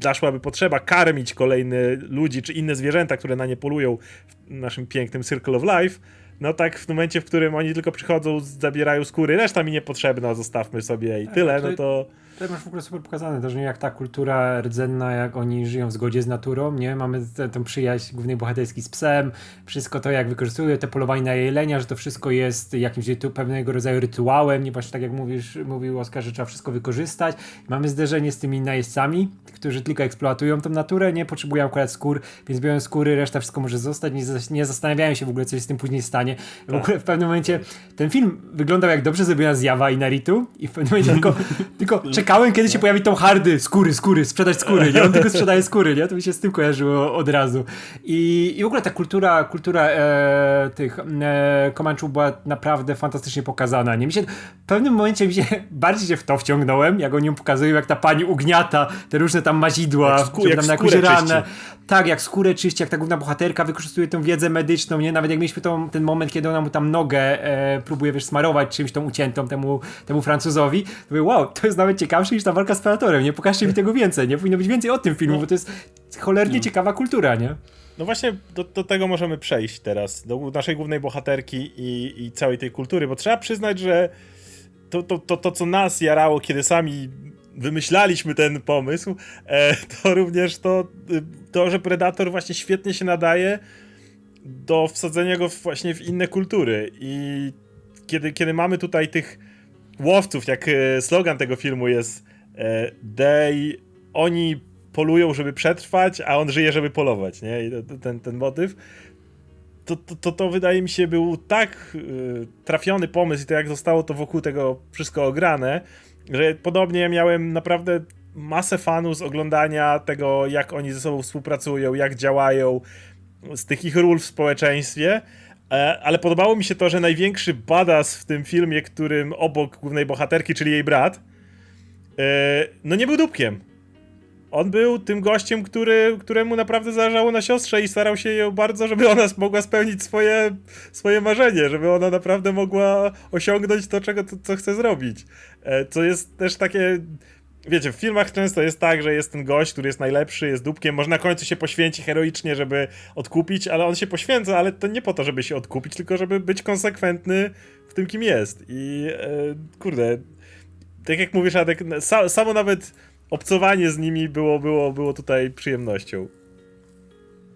zaszłaby potrzeba karmić kolejne ludzi czy inne zwierzęta, które na nie polują w naszym pięknym Circle of Life, no tak w momencie, w którym oni tylko przychodzą, zabierają skóry, reszta mi niepotrzebna, zostawmy sobie i tyle, no to... To masz w ogóle super pokazane też, nie? jak ta kultura rdzenna, jak oni żyją w zgodzie z naturą, nie? Mamy tę, tę przyjaźń głównej bohaterskiej z psem, wszystko to jak wykorzystują te polowanie na jelenia, że to wszystko jest jakimś rytu, pewnego rodzaju rytuałem, nie właśnie tak jak mówisz, mówił Oskar, że trzeba wszystko wykorzystać. Mamy zderzenie z tymi najeźdźcami, którzy tylko eksploatują tą naturę, nie potrzebują akurat skór, więc biorą skóry, reszta wszystko może zostać, nie, nie zastanawiają się w ogóle, co się z tym później stanie. W ogóle w pewnym momencie ten film wyglądał jak dobrze zrobiona zjawa i Naritu i w pewnym momencie tylko, tylko czekałem, kiedy się pojawi tą hardy, skóry, skóry, sprzedać skóry, nie? On tylko sprzedaje skóry, nie? To mi się z tym kojarzyło od razu. I, i w ogóle ta kultura, kultura e, tych e, była naprawdę fantastycznie pokazana, nie? Mi się, w pewnym momencie mi się, bardziej się w to wciągnąłem, jak oni ją pokazują, jak ta pani ugniata te różne tam mazidła, Jak żeby jak tam jakąś ranę. Tak, jak skórę czyści, jak ta główna bohaterka wykorzystuje tą wiedzę medyczną, nie? Nawet jak mieliśmy tą, ten moment, kiedy ona mu tam nogę e, próbuje, wiesz, smarować czymś tą uciętą temu, temu Francuzowi, to mówię, wow, to jest nawet ciekawsze niż ta walka z Predatorem, nie? Pokażcie mi tego więcej, nie? Powinno być więcej o tym filmu, bo to jest cholernie ciekawa kultura, nie? No właśnie do, do tego możemy przejść teraz, do naszej głównej bohaterki i, i całej tej kultury, bo trzeba przyznać, że to, to, to, to co nas jarało, kiedy sami wymyślaliśmy ten pomysł, e, to również to, y, to, że Predator właśnie świetnie się nadaje do wsadzenia go właśnie w inne kultury i kiedy, kiedy mamy tutaj tych łowców, jak e, slogan tego filmu jest e, they, oni polują, żeby przetrwać, a on żyje, żeby polować, nie? I ten, ten motyw. To, to, to, to wydaje mi się był tak y, trafiony pomysł i to jak zostało to wokół tego wszystko ograne, że podobnie ja miałem naprawdę masę fanów z oglądania tego, jak oni ze sobą współpracują, jak działają, z tych ich ról w społeczeństwie. E, ale podobało mi się to, że największy badass w tym filmie, którym obok głównej bohaterki, czyli jej brat, e, no nie był dupkiem. On był tym gościem, który, któremu naprawdę zależało na siostrze i starał się ją bardzo, żeby ona mogła spełnić swoje, swoje marzenie, żeby ona naprawdę mogła osiągnąć to, czego, to, co chce zrobić. E, Co jest też takie. Wiecie, w filmach często jest tak, że jest ten gość, który jest najlepszy, jest dupkiem, może na końcu się poświęci heroicznie, żeby odkupić, ale on się poświęca, ale to nie po to, żeby się odkupić, tylko żeby być konsekwentny w tym, kim jest. I e, kurde, tak jak mówisz, Adek, sa, samo nawet obcowanie z nimi było, było, było tutaj przyjemnością.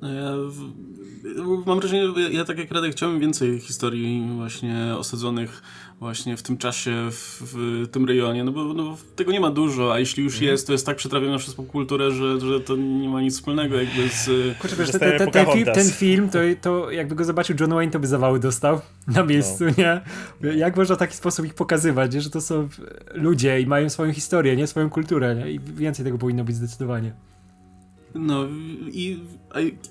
No ja w, mam wrażenie, ja, tak jak Radek chciałbym więcej historii właśnie osadzonych właśnie w tym czasie, w, w tym rejonie, no bo, no tego nie ma dużo, a jeśli już jest, to jest tak przetrawione przez popkulturę, że, że to nie ma nic wspólnego jakby z... Kurczę, wiesz, ten, ten, ten, film, ten film, to, to jakby go zobaczył John Wayne, to by zawały dostał na miejscu, No. nie? Jak można w taki sposób ich pokazywać, nie? że to są ludzie i mają swoją historię, nie? Swoją kulturę, nie? I więcej tego powinno być zdecydowanie. No i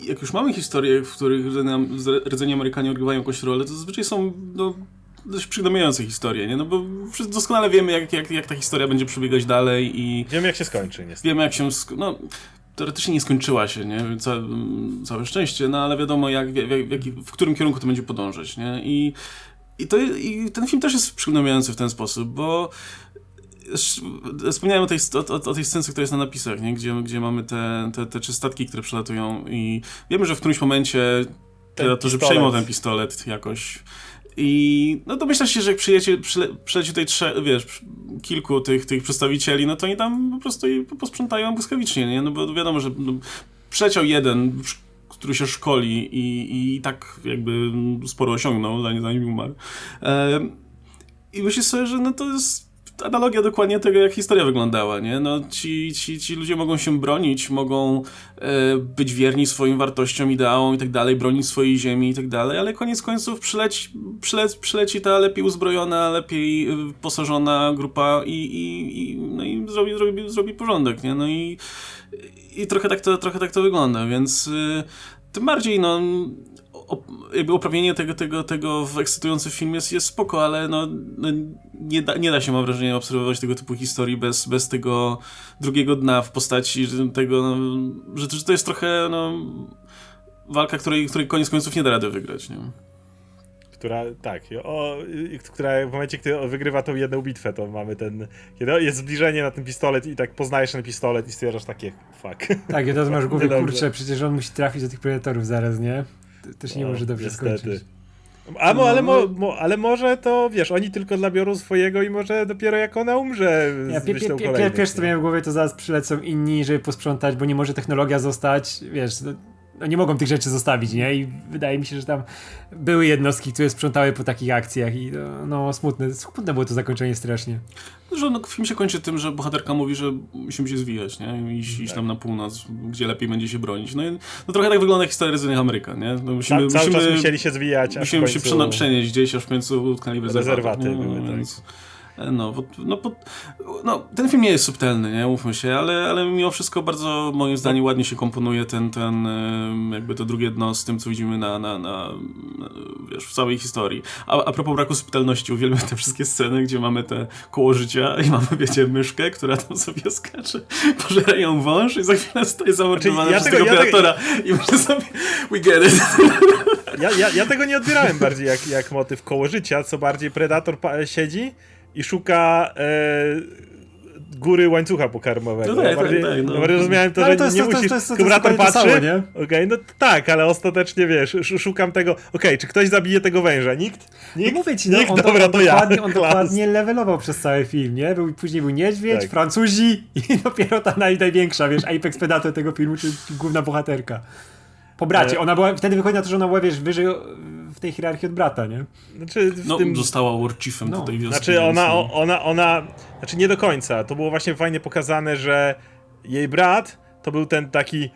jak już mamy historie, w których rdzenie, rdzenie Amerykanie odgrywają jakąś rolę, to zazwyczaj są no, dość przygnębiające historie, nie? No bo doskonale wiemy, jak, jak, jak ta historia będzie przebiegać dalej i Wiemy, jak się skończy, niestety. wiemy, jak się... sk- No, teoretycznie nie skończyła się, nie? Ca, całe szczęście, no ale wiadomo, jak, w, w, jak, w którym kierunku to będzie podążać, nie? I, i, to, I ten film też jest przygnębiający w ten sposób, bo Wspomniałem o tej, o, o, tej scence, która jest na napisach, nie? Gdzie, gdzie mamy te, te, te trzy statki, które przelatują i wiemy, że w którymś momencie Ten to, że pistolet. przejmą ten pistolet jakoś. I no domyślam się, że jak przyjecie, przyle, tutaj trze, wiesz, kilku tych, tych przedstawicieli, no to oni tam po prostu i posprzątają błyskawicznie, nie? No bo wiadomo, że no, przyleciał jeden, który się szkoli i, i tak jakby sporo osiągnął, zanim, zanim umarł. Em, I myślę sobie, że no to jest analogia dokładnie tego, jak historia wyglądała, nie? No, ci, ci, ci ludzie mogą się bronić, mogą e, być wierni swoim wartościom, ideałom i tak dalej, bronić swojej ziemi i tak dalej, ale koniec końców przyleci, przyle, przyleci ta lepiej uzbrojona, lepiej e, posażona grupa i, i, i, no i zrobi, zrobi, zrobi porządek, nie? No i, i trochę, tak to, trochę tak to wygląda, więc e, tym bardziej, no jakby oprawienie tego, tego, tego w ekscytujący film jest, jest spoko, ale no, no nie, da, nie da się, mam wrażenie, obserwować tego typu historii bez, bez tego drugiego dna w postaci tego, no, że, że to jest trochę no, walka, której, której koniec końców nie da rady wygrać. Nie? która, tak, o, która w momencie, kiedy wygrywa tą jedną bitwę, to mamy ten, kiedy jest zbliżenie na ten pistolet i tak poznajesz ten pistolet i stwierdzasz takie, fuck. Tak, i to masz w głowie, kurczę, przecież on musi trafić do tych predatorów zaraz, nie? Się nie może dobrze niestety. skończyć. A mo, ale, mo, no. mo, ale może to, wiesz, oni tylko nabiorą swojego i może dopiero jak ona umrze, Ja pie, myślą pie, pie, pierwsze co miałem w głowie, to zaraz przylecą inni, żeby posprzątać, bo nie może technologia zostać, wiesz, no, no nie mogą tych rzeczy zostawić, nie? I wydaje mi się, że tam były jednostki, które sprzątały po takich akcjach i no, no smutne, smutne było to zakończenie strasznie. Że no, film się kończy tym, że bohaterka mówi, że musimy się zwijać, nie? Iść, Tak. iść tam na północ, gdzie lepiej będzie się bronić. No, i, no trochę tak wygląda historia Rydzonych Amerykan, nie? No, musimy, Ca, cały musimy, czas musieli się zwijać, musimy się końcu... przena- przenieść gdzieś, aż w końcu utknęli w rezerwatach. Rezerwaty No, były, tak. więc, No, no, no, ten film nie jest subtelny, nie? Mówmy się, ale, ale mimo wszystko bardzo moim zdaniem ładnie się komponuje ten, ten jakby to drugie dno z tym, co widzimy na, na, na wiesz, w całej historii. A, a propos braku subtelności, uwielbiam te wszystkie sceny, gdzie mamy te koło życia i mamy, wiecie, myszkę, która tam sobie skacze, pożera ją wąż i za chwilę stoi zamordowana ja przez tego- tego ja tego- predatora i myślę sobie, we get it. Ja, ja, ja tego nie odbierałem bardziej jak, jak motyw koło życia, co bardziej Predator siedzi i szuka e, góry łańcucha pokarmowego. No tak, bardziej, tak, tak, no. bardziej rozumiałem to, Ale że to jest- nie to- musisz... to jest- to jest patrzy, samo, okej, no tak, ale ostatecznie wiesz, sz- szukam tego, okej, czy ktoś zabije tego węża? Nikt? Nikt? Mówię ci, no, Nikt? on, Dobra, on, to ja. dokładnie, on dokładnie levelował przez cały film, nie? Był, później był niedźwiedź, Tak. Francuzi i dopiero ta naj, największa, wiesz, Apex Predator tego filmu, czyli główna bohaterka. Po bracie, E. ona była, wtedy wychodzi na to, że ona była, wiesz, wyżej w tej hierarchii od brata, nie? Znaczy, w No, tym... została War Chiefem No. tutaj wioski. Znaczy ona, ona, ona, znaczy nie do końca. To było właśnie fajnie pokazane, że jej brat to był ten taki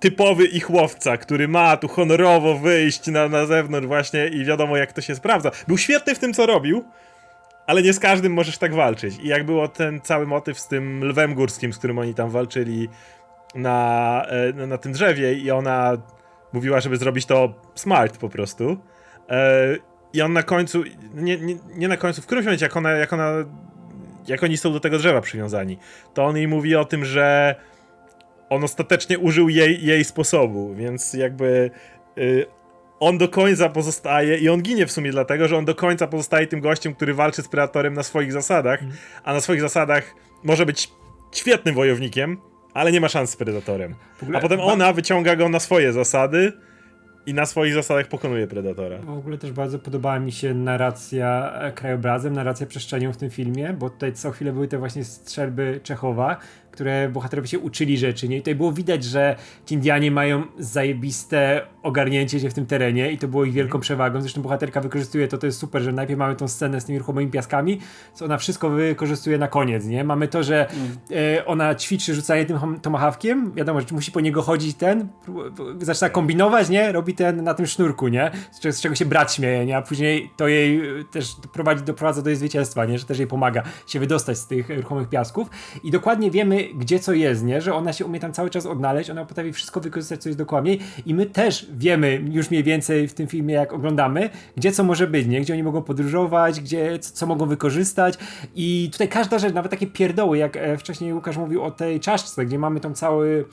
typowy ich łowca, który ma tu honorowo wyjść na, na zewnątrz właśnie i wiadomo jak to się sprawdza. Był świetny w tym, co robił, ale nie z każdym możesz tak walczyć. I jak było ten cały motyw z tym lwem górskim, z którym oni tam walczyli na, e, na, na tym drzewie i ona mówiła, żeby zrobić to smart po prostu. E, I on na końcu, nie, nie, nie na końcu, w którymś momencie, jak ona, jak ona, jak oni są do tego drzewa przywiązani, to on jej mówi o tym, że on ostatecznie użył jej, jej sposobu, więc jakby y, on do końca pozostaje i on ginie w sumie dlatego, że on do końca pozostaje tym gościem, który walczy z Predatorem na swoich zasadach, a na swoich zasadach może być świetnym wojownikiem, ale nie ma szans z Predatorem. Ogóle A potem ona wyciąga go na swoje zasady i na swoich zasadach pokonuje Predatora. W ogóle też bardzo podobała mi się narracja e, krajobrazem, narracja przestrzenią w tym filmie, bo tutaj co chwilę były te właśnie strzelby Czechowa, które bohaterowie się uczyli rzeczy, nie? I tutaj było widać, że ci Indianie mają zajebiste ogarnięcie się w tym terenie i to było ich wielką przewagą. Zresztą bohaterka wykorzystuje to, to jest super, że najpierw mamy tą scenę z tymi ruchomymi piaskami, co ona wszystko wykorzystuje na koniec, nie? Mamy to, że e, ona ćwiczy rzucanie tym tomahawkiem, wiadomo, że musi po niego chodzić ten, zaczyna kombinować, nie? Robi ten na tym sznurku, nie? Z, czego- z czego się brat śmieje, nie? A później to jej e, też prowadzi, doprowadza do jej zwycięstwa, nie? Że też jej pomaga się wydostać z tych ruchomych piasków i dokładnie wiemy, gdzie co jest, nie? Że ona się umie tam cały czas odnaleźć, ona potrafi wszystko wykorzystać, co jest dokładniej i my też wiemy już mniej więcej w tym filmie, jak oglądamy, gdzie co może być, nie? Gdzie oni mogą podróżować, gdzie co, co mogą wykorzystać i tutaj każda rzecz, nawet takie pierdoły, jak e, wcześniej Łukasz mówił o tej czaszce, gdzie mamy tam cały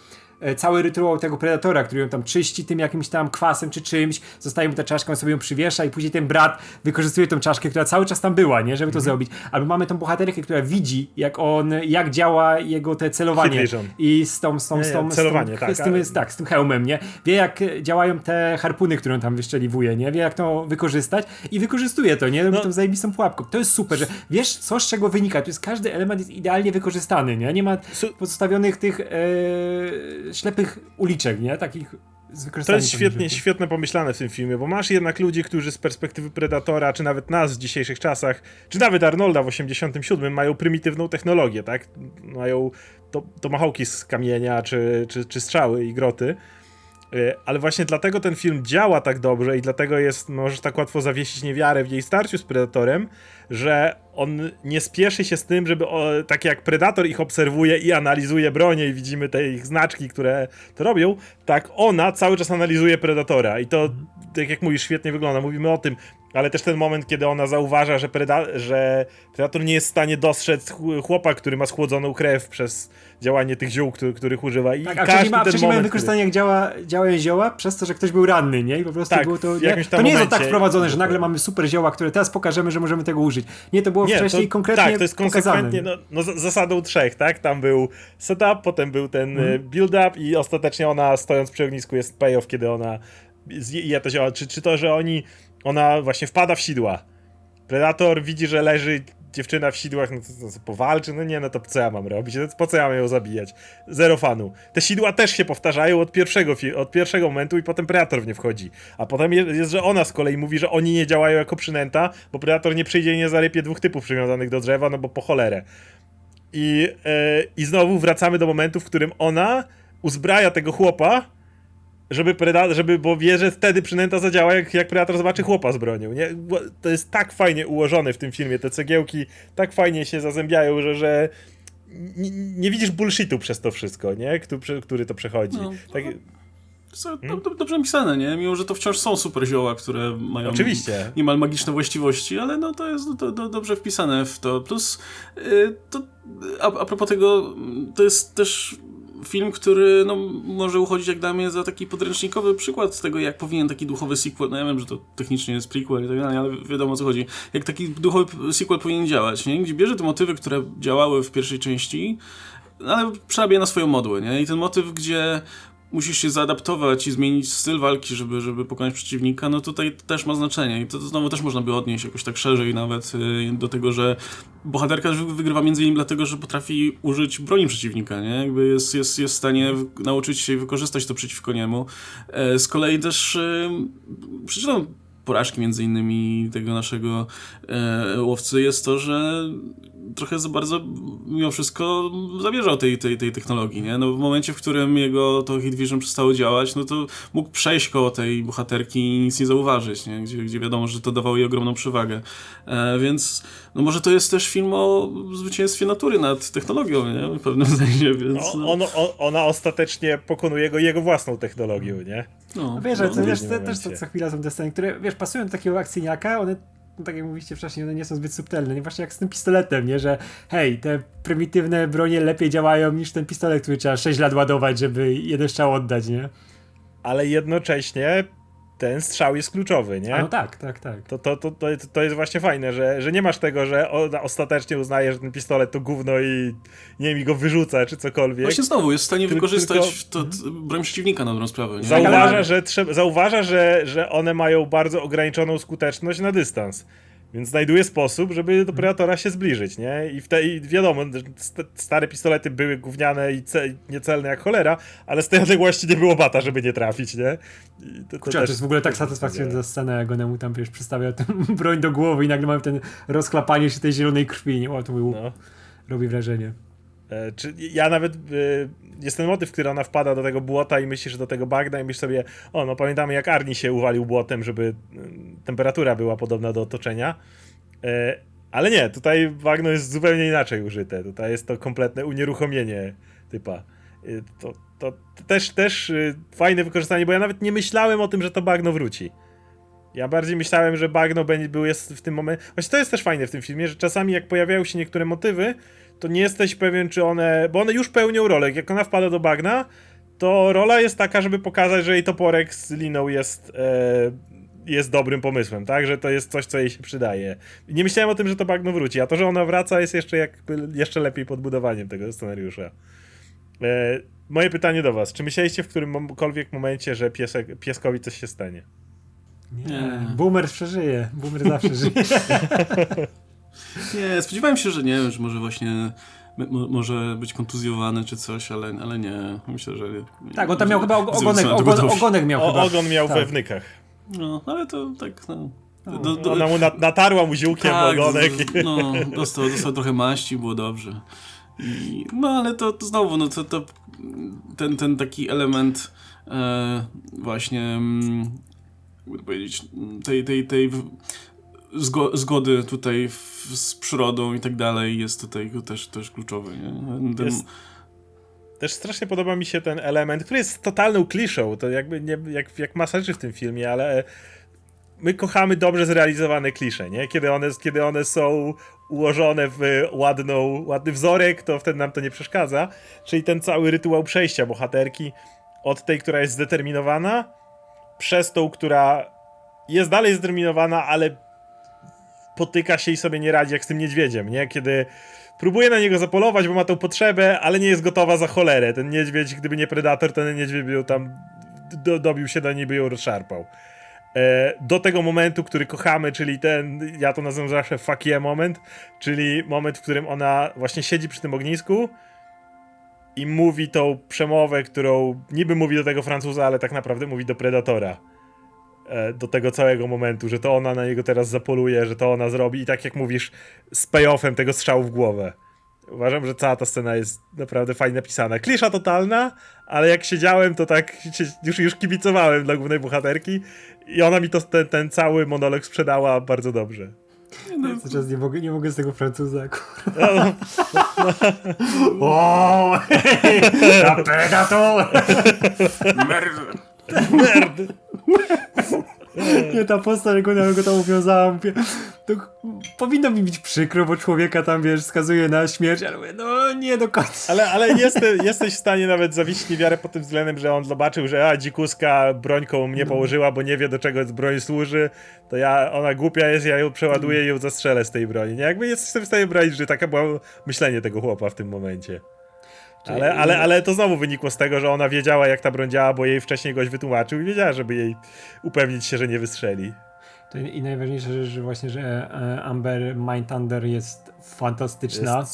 cały rytuał tego predatora, który ją tam czyści tym jakimś tam kwasem czy czymś, zostaje mu ta czaszka, on sobie ją przywiesza i później ten brat wykorzystuje tą czaszkę, która cały czas tam była, nie, żeby to zrobić. Albo mamy tą bohaterkę, która widzi, jak on, jak działa jego te celowanie i z tą, z tą, z tą, celowanie, z, tą, tak, z tym, ale- tak, z tym hełmem, nie? Wie jak e, działają te harpuny, które on tam wyszczeliwuje, nie? Wie jak to wykorzystać i wykorzystuje to, nie? Robi No. tą zajebistą pułapką. To jest super, że wiesz co z czego wynika, to jest każdy element jest idealnie wykorzystany, nie? Nie ma pozostawionych tych e, ślepych uliczek, nie? Takich To jest świetnie, świetne pomyślane w tym filmie, bo masz jednak ludzi, którzy z perspektywy Predatora, czy nawet nas w dzisiejszych czasach, czy nawet Arnolda w 87 mają prymitywną technologię, tak? Mają to, tomahawki z kamienia, czy, czy, czy strzały i groty. Y, Ale właśnie dlatego ten film działa tak dobrze i dlatego jest, możesz tak łatwo zawiesić niewiarę w jej starciu z Predatorem, że on nie spieszy się z tym, żeby o, tak jak Predator ich obserwuje i analizuje bronię i widzimy te ich znaczki, które to robią, tak ona cały czas analizuje Predatora i to, tak jak mówisz, świetnie wygląda. Mówimy o tym, ale też ten moment, kiedy ona zauważa, że, preda- że Predator nie jest w stanie dostrzec ch- chłopa, który ma schłodzoną krew przez działanie tych ziół, który, których używa. I Tak, a każdy ma, ten moment, wykorzystanie, jak działa, działają zioła, przez to, że ktoś był ranny, nie? I po prostu Tak, było to. Nie, to nie jest tak wprowadzone, że nagle mamy super zioła, które teraz pokażemy, że możemy tego użyć. Nie, to było Nie, wcześniej to, konkretnie. Tak, to jest konsekwentnie, no, no zasadą trzech, tak? Tam był setup, potem był ten Mhm. e, build-up i ostatecznie ona stojąc przy ognisku jest payoff, kiedy ona je to zioła. Czy, czy to, że oni, ona właśnie wpada w sidła. Predator widzi, że leży dziewczyna w sidłach, no to, to, powalczy, no nie, no to co ja mam robić, no po co ja mam ją zabijać? Zero fanu. Te sidła też się powtarzają od pierwszego, od pierwszego momentu i potem Predator w nie wchodzi. A potem je- jest, że ona z kolei mówi, że oni nie działają jako przynęta, bo Predator nie przyjdzie i nie zarypie dwóch typów przywiązanych do drzewa, no bo po cholerę. I, e, I znowu wracamy do momentu, w którym ona uzbraja tego chłopa, żeby Predator, żeby, bo wie, że wtedy przynęta zadziała, jak, jak Predator zobaczy chłopa z bronią, nie? Bo To jest tak fajnie ułożone w tym filmie, te cegiełki tak fajnie się zazębiają, że, że nie, nie widzisz bullshitu przez to wszystko, nie? Który, który to przechodzi. No. Tak, do, dobrze napisane, nie? Mimo, że to wciąż są super zioła, które mają Oczywiście. niemal magiczne właściwości, ale no to jest do, do, dobrze wpisane w to. Plus y, to, a, a propos tego, to jest też film, który no, może uchodzić jak dla mnie za taki podręcznikowy przykład tego, jak powinien taki duchowy sequel, no ja wiem, że to technicznie jest prequel i tak dalej, ale wiadomo o co chodzi, jak taki duchowy sequel powinien działać, nie? Gdzie bierze te motywy, które działały w pierwszej części, no, ale przerabia na swoją modłę, nie? I ten motyw, gdzie musisz się zaadaptować i zmienić styl walki, żeby, żeby pokonać przeciwnika, no tutaj też ma znaczenie. I to, to znowu też można by odnieść jakoś tak szerzej nawet y, do tego, że bohaterka wy- wygrywa między innymi dlatego, że potrafi użyć broni przeciwnika, nie? Jakby jest, jest, jest w stanie nauczyć się wykorzystać to przeciwko niemu. E, Z kolei też y, przyczyną porażki między innymi tego naszego e, łowcy jest to, że trochę za bardzo mimo wszystko zawierzał tej, tej, tej technologii, nie? No w momencie, w którym jego to Hit Vision przestało działać, no to mógł przejść koło tej bohaterki i nic nie zauważyć, nie? Gdzie, gdzie wiadomo, że to dawało jej ogromną przewagę. E, więc no może to jest też film o zwycięstwie natury nad technologią, nie? W pewnym sensie, więc... no, on, on, ona ostatecznie pokonuje go jego własną technologią, nie? no, No wiesz, ale to, wiesz, te, też to co chwila są te sceny, które, wiesz, pasują do takiego akcyjniaka, one, no, tak jak mówiliście wcześniej, one nie są zbyt subtelne, nie właśnie jak z tym pistoletem, nie, że hej, te prymitywne bronie lepiej działają niż ten pistolet, który trzeba 6 lat ładować, żeby jeden strzał oddać, nie? Ale jednocześnie ten strzał jest kluczowy, nie? A no tak, tak, tak. To, to, to, to, to jest właśnie fajne, że, że nie masz tego, że ostatecznie uznaje, że ten pistolet to gówno i nie wiem, i go wyrzuca, czy cokolwiek. Właśnie znowu jest w stanie Tylko- wykorzystać to, to broń przeciwnika na dobrą sprawę, nie? Zauważa, że, trzeba, zauważa że, że one mają bardzo ograniczoną skuteczność na dystans. Więc znajduje sposób, żeby do predatora się zbliżyć, nie? I, w te, i wiadomo, st- stare pistolety były gówniane i ce, niecelne jak cholera, ale z tej odległości nie było bata, żeby nie trafić, nie? I to, to Kurczę, też- to jest w ogóle tak satysfakcjonująca scena, jak ona mu tam, wiesz, przystawia tę broń do głowy i nagle mamy ten rozklapanie się tej zielonej krwi, nie? O, to był, No. robi wrażenie. E, Czy ja nawet. y, jest ten motyw, który ona wpada do tego błota i myślisz do tego bagna i myślisz sobie, o no pamiętamy jak Arni się uwalił błotem, żeby y, temperatura była podobna do otoczenia. E, ale nie, tutaj bagno jest zupełnie inaczej użyte. Tutaj jest to kompletne unieruchomienie typa. To, to, też, też fajne wykorzystanie, bo ja nawet nie myślałem o tym, że to bagno wróci. Ja bardziej myślałem, że bagno będzie był jest w tym momencie. Właśnie to jest też fajne w tym filmie, że czasami jak pojawiają się niektóre motywy, to nie jesteś pewien, czy one. Bo one już pełnią rolę. Jak ona wpada do bagna, to rola jest taka, żeby pokazać, że jej toporek z liną jest. E, jest dobrym pomysłem, tak? Że to jest coś, co jej się przydaje. I nie myślałem o tym, że to bagno wróci, a to, że ona wraca, jest jeszcze jakby jeszcze lepiej podbudowaniem tego scenariusza. E, moje pytanie do was. Czy myśleliście w którymkolwiek momencie, że piesek, pieskowi coś się stanie? Nie. Nie. Boomer przeżyje, Boomer zawsze żyje. Nie, spodziewałem się, że nie wiem, że może właśnie mo- może być kontuzjowany czy coś, ale, ale nie. Myślę, że... Tak, on tam miał chyba ogonek, ogon, ogonek miał O, chyba. ogon miał tak. we wnykach. No, ale to tak, no... No, do, do, Ona mu na, natarła mu ziółkiem tak, ogonek. no, dostał, dostał trochę maści, było dobrze. I, no, ale to, to znowu, no to, to ten, ten taki element e, właśnie, mm, jakby to powiedzieć, tej, tej, tej zgo, zgody tutaj w, z przyrodą i tak dalej jest tutaj też, też kluczowy, nie? Ten, Jest- Też strasznie podoba mi się ten element, który jest totalną kliszą, to jakby nie, jak, jak masa w tym filmie, ale my kochamy dobrze zrealizowane klisze, nie? Kiedy one, kiedy one są ułożone w ładną, ładny wzorek, to wtedy nam to nie przeszkadza. Czyli ten cały rytuał przejścia bohaterki od tej, która jest zdeterminowana, przez tą, która jest dalej zdeterminowana, ale potyka się i sobie nie radzi jak z tym niedźwiedziem, nie? Kiedy próbuje na niego zapolować, bo ma tą potrzebę, ale nie jest gotowa za cholerę. Ten niedźwiedź, gdyby nie predator, to ten niedźwiedź by ją tam do, dobił się do niej, by ją rozszarpał. E, do tego momentu, który kochamy, czyli ten, ja to nazywam zawsze fuck yeah moment, czyli moment, w którym ona właśnie siedzi przy tym ognisku i mówi tą przemowę, którą niby mówi do tego Francuza, ale tak naprawdę mówi do Predatora. E, do tego całego momentu, że to ona na niego teraz zapoluje, że to ona zrobi i tak jak mówisz, z payoffem tego strzału w głowę. Uważam, że cała ta scena jest naprawdę fajnie napisana. Klisza totalna, ale jak siedziałem, to tak już, już kibicowałem dla głównej bohaterki i ona mi to, ten, ten cały monolog sprzedała bardzo dobrze. Cały czas nie mogę, nie mogę z tego Francuza. kur- No, O, na nerd! Nie, ta postać, jak ona go tam uwiązała, mówię, to powinno mi być przykro, bo człowieka tam, wiesz, skazuje na śmierć, ale mówię, no nie do końca. Ale, ale jeste, jesteś w stanie nawet zawiesić niewiarę pod tym względem, że on zobaczył, że a, dzikuska brońką mnie położyła, bo nie wie do czego broń służy, to ja, ona głupia jest, ja ją przeładuję i ją zastrzelę z tej broni. Nie? Jakby jestem w stanie brać, że taka było myślenie tego chłopa w tym momencie. Ale, ale, ale to znowu wynikło z tego, że ona wiedziała jak ta broń działa, bo jej wcześniej goś wytłumaczył i wiedziała, żeby jej upewnić się, że nie wystrzeli. To I najważniejsza rzecz, że właśnie, że e, Amber Mindthunder jest fantastyczna.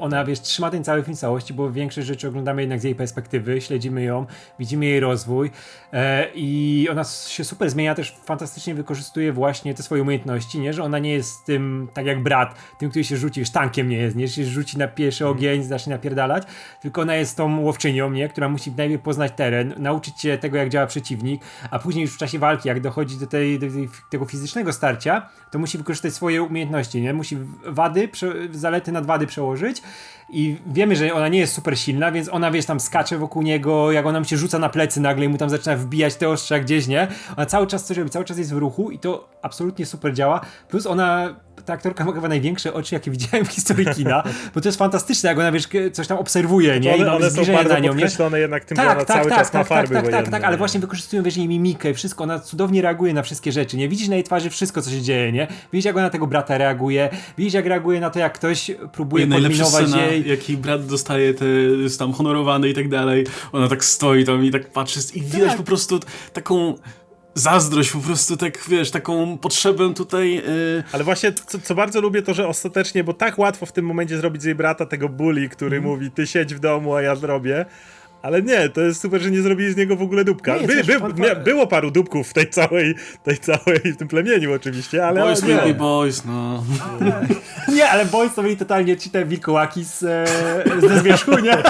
Ona, wiesz, trzyma ten cały film całości, bo większość rzeczy oglądamy jednak z jej perspektywy, śledzimy ją, widzimy jej rozwój e, i ona się super zmienia, też fantastycznie wykorzystuje właśnie te swoje umiejętności, nie? Że ona nie jest tym, tak jak brat, tym, który się rzuci, już tankiem nie jest, nie? Że się rzuci na pierwszy ogień, zacznie napierdalać, tylko ona jest tą łowczynią, nie? Która musi najpierw poznać teren, nauczyć się tego, jak działa przeciwnik, a później już w czasie walki, jak dochodzi do, tej, do tej, tego fizycznego starcia, to musi wykorzystać swoje umiejętności, nie? Musi wady, prze, zalety nad wady przełożyć i wiemy, że ona nie jest super silna, więc ona, wiesz, tam skacze wokół niego, jak ona mu się rzuca na plecy nagle i mu tam zaczyna wbijać te ostrza gdzieś, nie? Ona cały czas coś robi, cały czas jest w ruchu i to absolutnie super działa. Plus ona, ta aktorka ma chyba największe oczy, jakie widziałem w historii kina, bo to jest fantastyczne, jak ona, wiesz, coś tam obserwuje, nie? I One, one są bardzo na nią, nie? podkreślone jednak tym, że ona cały czas ma farby tak, tak, wojenne. tak, ale nie? właśnie wykorzystują, wiesz, jej mimikę, wszystko, ona cudownie reaguje na wszystkie rzeczy, nie? Widzisz na jej twarzy wszystko, co się dzieje, nie? Widzisz, jak ona na tego brata reaguje, widzisz, jak reaguje na to, jak ktoś próbuje podminować jej... jak jej brat dostaje te, jest tam honorowany i tak dalej, ona tak stoi tam i tak patrzy i widać Tak. po prostu taką zazdrość, po prostu tak, wiesz, taką potrzebę tutaj... Yy, Ale właśnie, co, co bardzo lubię, to że ostatecznie, bo tak łatwo w tym momencie zrobić z jej brata tego bully, który Mhm. mówi, ty siedź w domu, a ja zrobię. Ale nie, to jest super, że nie zrobili z niego w ogóle dupka. Nie, By, by, pan- mia- było paru dupków w tej całej, tej całej, w tym plemieniu oczywiście, ale boys nie. will be boys, no. Nie, ale boys to byli totalnie ci te wilkołaki z, e, ze zwierzchu, nie? Ej,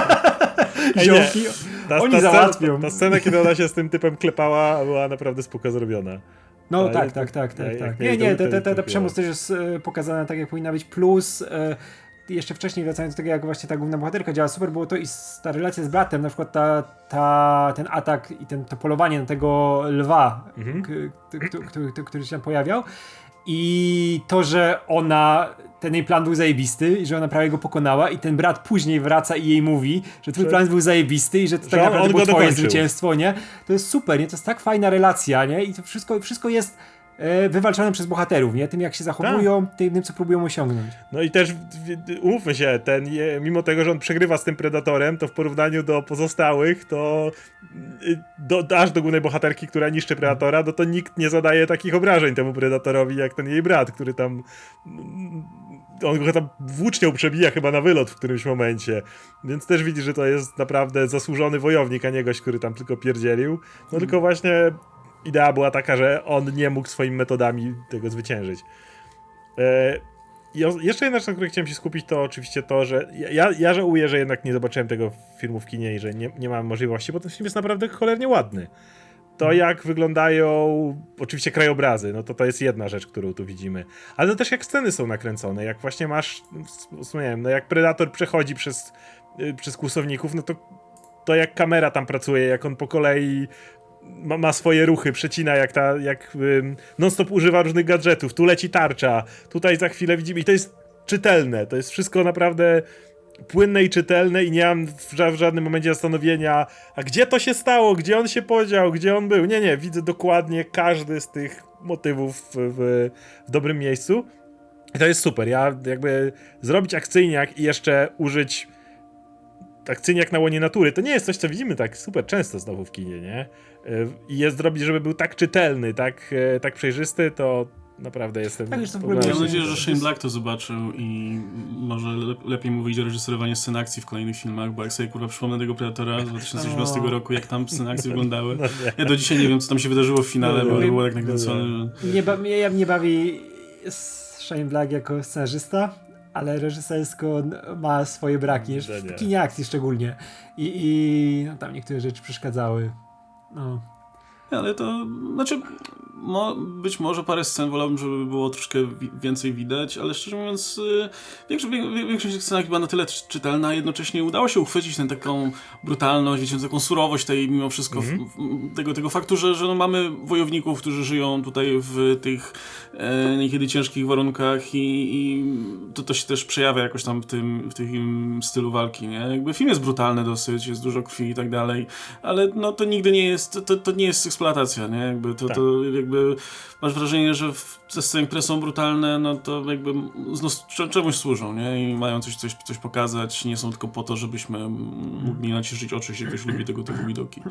nie. Ziomki. Ta, Oni ta, załatwią. Scena, ta scena, kiedy ona się z tym typem klepała, była naprawdę spoko zrobiona. No tak, tak, tak, tak, tak. Nie, nie, kupiło. przemoc też jest e, pokazana tak, jak powinna być. Plus e, jeszcze wcześniej wracając do tego, jak właśnie ta główna bohaterka działa super, było to i ta relacja z bratem, na przykład ta, ta, ten atak i ten, to polowanie na tego lwa, Mhm. który, się tam pojawiał. I to, że ona, ten jej plan był zajebisty i że ona prawie go pokonała i ten brat później wraca i jej mówi, że twój Że- plan był zajebisty i że to że tak naprawdę było twoje dokończył. zwycięstwo, nie? To jest super, nie? To jest tak fajna relacja, nie? I to wszystko, wszystko jest e, wywalczone przez bohaterów, nie? Tym jak się zachowują, Tak. tym co próbują osiągnąć. No i też, umówmy się, ten, mimo tego, że on przegrywa z tym Predatorem, to w porównaniu do pozostałych, to y, do, aż do głównej bohaterki, która niszczy Predatora, no to nikt nie zadaje takich obrażeń temu Predatorowi, jak ten jej brat, który tam mm, on go tam włócznią przebija chyba na wylot w którymś momencie. Więc też widzisz, że to jest naprawdę zasłużony wojownik, a nie gość, który tam tylko pierdzielił. No tylko właśnie idea była taka, że on nie mógł swoimi metodami tego zwyciężyć. E, i o- jeszcze jedna rzecz, na której chciałem się skupić, to oczywiście to, że ja, ja, żałuję, że jednak nie zobaczyłem tego filmu w kinie i że nie, nie mam możliwości, bo ten film jest naprawdę cholernie ładny. To jak wyglądają oczywiście krajobrazy, no to to jest jedna rzecz, którą tu widzimy. Ale to też jak sceny są nakręcone, jak właśnie masz, wspomniałem, no jak Predator przechodzi przez, y, przez kłusowników, no to to jak kamera tam pracuje, jak on po kolei ma, ma swoje ruchy, przecina jak ta, jak ym, non-stop używa różnych gadżetów, tu leci tarcza, tutaj za chwilę widzimy i to jest czytelne, to jest wszystko naprawdę płynne i czytelne i nie mam w, w żadnym momencie zastanowienia, a gdzie to się stało, gdzie on się podział, gdzie on był. Nie, nie, widzę dokładnie każdy z tych motywów w, w, w dobrym miejscu. I to jest super. Ja jakby zrobić akcyjniak i jeszcze użyć akcyjniak na łonie natury, to nie jest coś, co widzimy tak super często znowu w kinie, nie? Y, I jest zrobić, żeby był tak czytelny, tak, e, tak przejrzysty, to naprawdę jestem... Tak, ogóle Mam nadzieję, że Shane Black to zobaczył i może le lepiej mu wyjdzie reżyserowanie scen akcji w kolejnych filmach, bo jak sobie kurwa przypomnę tego Predatora z 2018 O. roku, jak tam sceny akcji wyglądały. No nie. Ja do dzisiaj nie wiem, co tam się wydarzyło w finale, No bo to było tak No nakręcone. że- Nie ba- mnie, ja mnie bawi Shane Black jako scenarzysta, ale reżysersko ma swoje braki, w nie. kinie akcji szczególnie. I, i no, tam niektóre rzeczy przeszkadzały. No. Ale to, znaczy, mo, być może parę scen wolałbym, żeby było troszkę wi więcej widać, ale szczerze mówiąc, y, większość, większość tych scenek była na tyle czy- czytelna, a jednocześnie udało się uchwycić tę taką brutalność, wiecie, taką surowość tej mimo wszystko, w, w, tego, tego faktu, że, że no mamy wojowników, którzy żyją tutaj w tych e, niekiedy ciężkich warunkach i, i to, to się też przejawia jakoś tam w tym, w tym stylu walki, nie? Jakby film jest brutalny dosyć, jest dużo krwi i tak dalej, ale no to nigdy nie jest, to, to nie jest eksploatacja, nie? Jakby to, Tak. to jakby masz wrażenie, że w, te sceny, które są brutalne, no to jakby no, cze- czemuś służą, nie? I mają coś, coś, coś pokazać, nie są tylko po to, żebyśmy mogli naciszyć oczy, jeśli ktoś lubi tego typu widoki.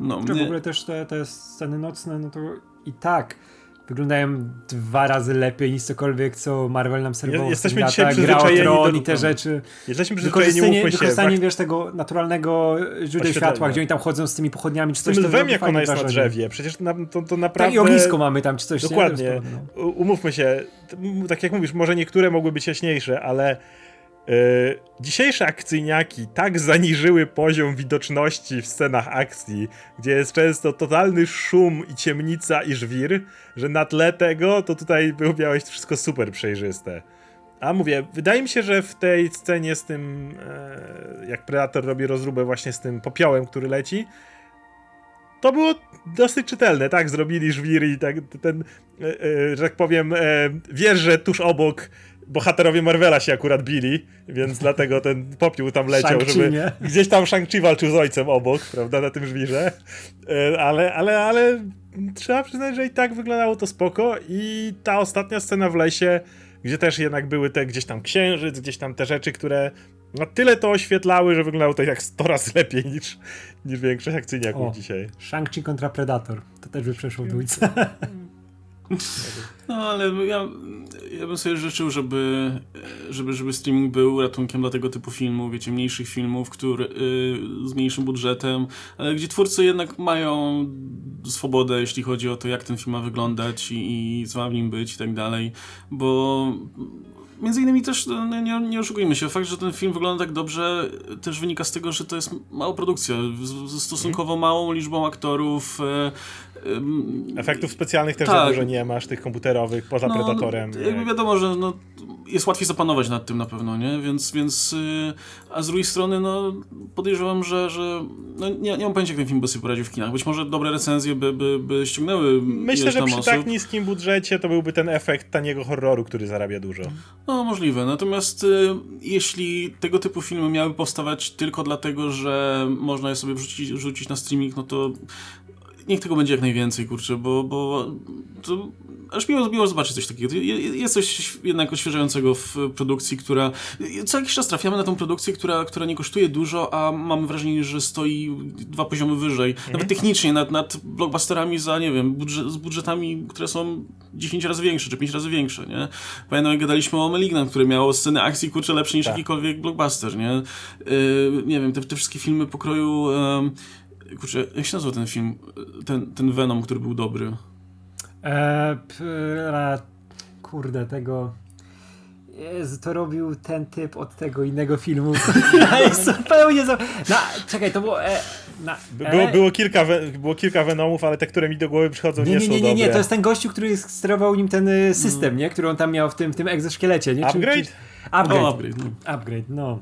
No, Czy w ogóle też te, te sceny nocne, no to i tak wyglądają dwa razy lepiej niż cokolwiek, co Marvel nam serwował. jesteśmy dzisiaj przyzwyczajeni Tron do- i te rzeczy. Jesteśmy przyzwyczajeni, Wykorzystanie, się, wykorzystanie wiesz, tego naturalnego źródeł światła, gdzie oni tam chodzą z tymi pochodniami czy z tym coś. to lwem, jak ona jest na wrażenie. drzewie. Przecież na, to, to Tak, naprawdę... i ognisko mamy tam, czy coś. Dokładnie. Nie? Umówmy się, tak jak mówisz, może niektóre mogły być jaśniejsze, ale dzisiejsze akcyjniaki tak zaniżyły poziom widoczności w scenach akcji, gdzie jest często totalny szum i ciemnica i żwir, że na tle tego to tutaj było miałeś wszystko super przejrzyste. A mówię, wydaje mi się, że w tej scenie z tym, e, jak Predator robi rozróbę właśnie z tym popiołem, który leci, to było dosyć czytelne, tak? Zrobili żwir i tak ten, e, e, że tak powiem, e, wiesz, że tuż obok bohaterowie Marvela się akurat bili, więc dlatego ten popiół tam leciał, żeby nie? gdzieś tam Shang-Chi walczył z ojcem obok, prawda, na tym żwirze, E, ale, ale, ale trzeba przyznać, że i tak wyglądało to spoko i ta ostatnia scena w lesie, gdzie też jednak były te gdzieś tam księżyc, gdzieś tam te rzeczy, które no tyle to oświetlały, że wyglądało to jak 100 razy lepiej niż, niż większość akcyjniaków O. dzisiaj. Shang-Chi kontra Predator. To też by przeszło w dwójce. No, ale ja, ja bym sobie życzył, żeby, żeby, żeby streaming był ratunkiem dla tego typu filmów, wiecie, mniejszych filmów, który, y, z mniejszym budżetem, ale gdzie twórcy jednak mają swobodę, jeśli chodzi o to, jak ten film ma wyglądać i, i co ma w nim być i tak dalej, bo między innymi też, no, nie, nie oszukujmy się, fakt, że ten film wygląda tak dobrze też wynika z tego, że to jest mała produkcja, z, z stosunkowo małą liczbą aktorów. Efektów specjalnych też za Tak. dużo nie masz, tych komputerowych, poza Predatorem. No, jakby wiadomo, że no, jest łatwiej zapanować nad tym na pewno, nie? Więc, więc yy, a z drugiej strony, no, podejrzewam, że, że no, nie, nie mam pojęcia, jak ten film by sobie poradził w kinach. Być może dobre recenzje by, by, by ściągnęły Myślę, że przy osób. tak niskim budżecie to byłby ten efekt taniego horroru, który zarabia dużo. No, możliwe. Natomiast y, jeśli tego typu filmy miały powstawać tylko dlatego, że można je sobie wrzucić, wrzucić na streaming, no to niech tego będzie jak najwięcej, kurczę, bo, bo to aż miło, miło zobaczyć coś takiego. Je- je- Jest coś jednak odświeżającego w produkcji, która... Co jakiś czas trafiamy na tą produkcję, która, która nie kosztuje dużo, a mamy wrażenie, że stoi dwa poziomy wyżej. Nawet technicznie, nad, nad blockbusterami za, nie wiem, budżet, z budżetami, które są 10 razy większe, czy 5 razy większe, nie? Pamiętam, jak gadaliśmy o Malignant, które miało sceny akcji, kurczę, lepsze niż Tak. jakikolwiek blockbuster, nie? Yy, nie wiem, te, te wszystkie filmy pokroju... Yy, kurczę, jak się nazywa ten film? Ten, ten Venom, który był dobry. E, p, kurde, tego. Jezu, to robił ten typ od tego innego filmu. Jest zupełnie za... Na, czekaj, to było. E, na, e, Było, było, kilka, we- było kilka Venomów, ale te, które mi do głowy przychodzą, nie, nie, nie, są nie, nie, nie, to jest ten gościu, który sterował nim ten y, system, nie? Który on tam miał w tym, w tym egzoszkielecie, nie? Czy- Upgrade? Czy, upgrade. O, upgrade, no. Upgrade, no.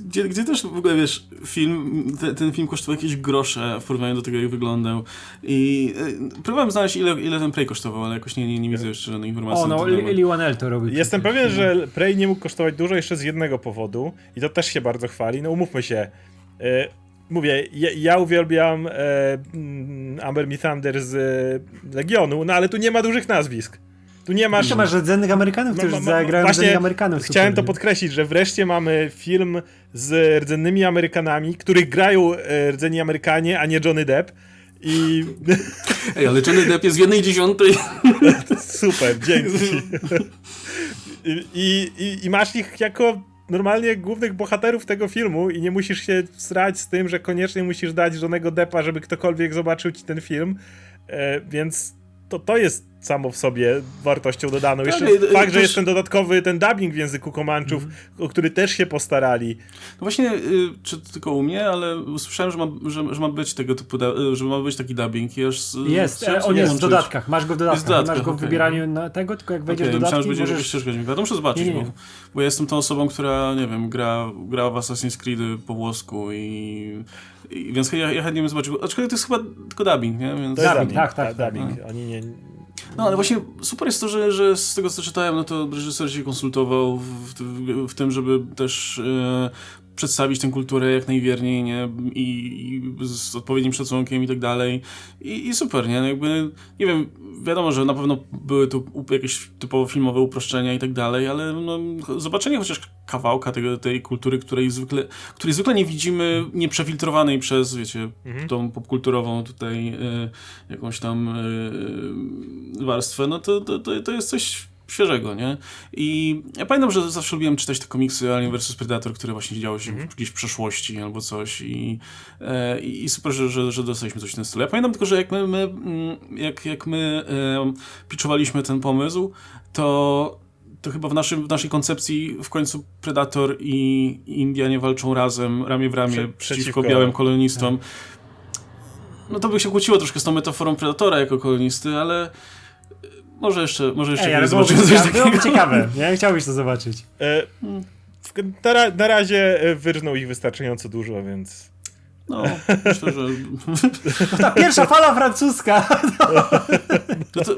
Gdzie, gdzie też w ogóle, wiesz, film, te, ten film kosztował jakieś grosze w porównaniu do tego, jak wyglądał. I y, próbowałem znaleźć, ile, ile ten Prey kosztował, ale jakoś nie, nie, nie widzę jeszcze żadnej informacji O, no, Wanell to robił. Jestem pewien, że Prey nie mógł kosztować dużo jeszcze z jednego powodu i to też się bardzo chwali. No umówmy się. E, mówię, ja, ja uwielbiam e, mm, Amber Me Thunder z e, Legionu, no ale tu nie ma dużych nazwisk. Tu nie masz... Jeszcze masz rdzennych Amerykanów, Ma- którzy ma- ma- zagrają właśnie rdzennych Amerykanów. Chciałem to podkreślić, że wreszcie mamy film z rdzennymi Amerykanami, których grają e, rdzenni Amerykanie, a nie Johnny Depp. I Ej, ale Johnny Depp jest w jednej dziesiątej. super, dzięki. I, i, I masz ich jako normalnie głównych bohaterów tego filmu i nie musisz się srać z tym, że koniecznie musisz dać żonego Deppa, żeby ktokolwiek zobaczył ci ten film. E, więc to, to jest samo w sobie wartością dodaną. Jeszcze Tak, i- i fakt, że też- jest ten dodatkowy, ten dubbing w języku Komanczów, o który też się postarali. No właśnie, y, czy to tylko u mnie, ale słyszałem, że ma, że, że ma być tego typu, y, że ma być taki dubbing aż z- Jest, e, on sobie jest w dodatkach, masz go w dodatkach, Jest w dodatkach, masz go w okej. wybieraniu na tego, tylko jak wejdziesz w myślałem, dodatki, że będzie możesz... możesz... ścieżka dźwiękowa. To muszę zobaczyć, Nie, nie, nie. Bo, bo ja jestem tą osobą, która, nie wiem, gra, gra w Assassin's Creed po włosku i, i więc ja, ja chętnie bym zobaczył. Aczkolwiek to jest chyba tylko dubbing, nie? Więc... To jest Dubbing, dubbing, tak, tak, tak. dubbing. Oni nie... No ale właśnie super jest to, że, że z tego co czytałem, no to reżyser się konsultował w, w, w tym, żeby też e, przedstawić tę kulturę jak najwierniej, nie? I, i z odpowiednim szacunkiem i tak dalej. I, I super, nie? No jakby, nie wiem, wiadomo, że na pewno były tu jakieś typowo filmowe uproszczenia i tak dalej, ale no, zobaczenie chociaż kawałka tego, tej kultury, której zwykle, której zwykle nie widzimy, nieprzefiltrowanej przez, wiecie, tą popkulturową tutaj e, jakąś tam e, warstwę, no to, to, to, to jest coś świeżego, nie? I ja pamiętam, że zawsze lubiłem czytać te komiksy Alien vs Predator, które właśnie działy się w gdzieś w przeszłości albo coś i, e, i super, że, że, że dostaliśmy coś w tym stylu. Ja pamiętam tylko, że jak my, my mm, jak, jak my e, pitchowaliśmy ten pomysł, to to chyba w, naszym, w naszej koncepcji w końcu Predator i Indianie walczą razem, ramię w ramię, Prze- przeciwko, przeciwko- białym kolonistom. No to by się kłóciło troszkę z tą metaforą Predatora jako kolonisty, ale może jeszcze, może jeszcze Ej, ale byłoby ciekawe, byłoby takiego. ciekawe, nie? Chciałbyś to zobaczyć. E, w- na, na razie e, wyrżnął ich wystarczająco dużo, więc... No, myślę, że Ta pierwsza fala francuska! to, to,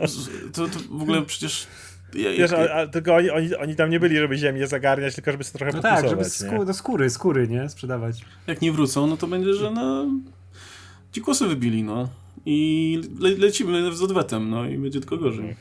to, to w ogóle przecież ja, Wiesz, a, a, tylko oni, oni, oni tam nie byli, żeby ziemię zagarniać, tylko żeby sobie trochę No tak, żeby pokusować, nie? skó do skóry, skóry, nie? Sprzedawać. jak nie wrócą, no to będzie, że no dzikłosy wybili, no. I le, lecimy z odwetem, no i będzie tylko gorzej.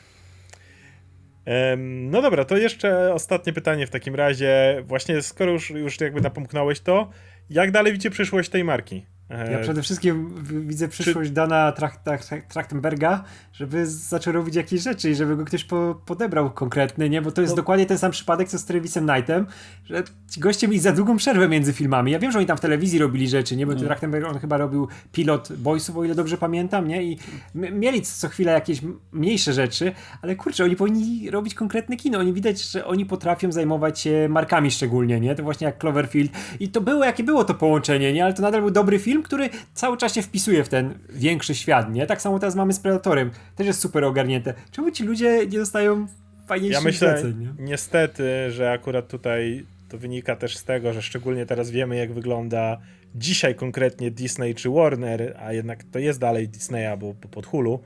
No dobra, to jeszcze ostatnie pytanie w takim razie. Właśnie skoro już, już jakby napomknąłeś to, jak dalej widzicie przyszłość tej marki? E, Ja przede wszystkim widzę przyszłość Dana Trach Trach Trachtenberga, żeby zaczął robić jakieś rzeczy i żeby go ktoś po podebrał konkretny, nie? Bo to jest No. dokładnie ten sam przypadek, co z Travisem Knightem, że ci goście mieli za długą przerwę między filmami. Ja wiem, że oni tam w telewizji robili rzeczy, nie? Bo No. Trachtenberg, on chyba robił pilot Boysów, o ile dobrze pamiętam, nie? I mieli co chwilę jakieś mniejsze rzeczy, ale kurczę, oni powinni robić konkretne kino. Oni widać, że oni potrafią zajmować się markami szczególnie, nie? To właśnie jak Cloverfield. I to było, jakie było to połączenie, nie? Ale to nadal był dobry film, który cały czas się wpisuje w ten większy świat, nie? Tak samo teraz mamy z Predatorem. Też jest super ogarnięte. Czemu ci ludzie nie dostają fajniejszych Ja myślę, zleceń, nie? niestety, że akurat tutaj to wynika też z tego, że szczególnie teraz wiemy, jak wygląda dzisiaj konkretnie Disney czy Warner, a jednak to jest dalej Disneya, bo, bo pod Hulu.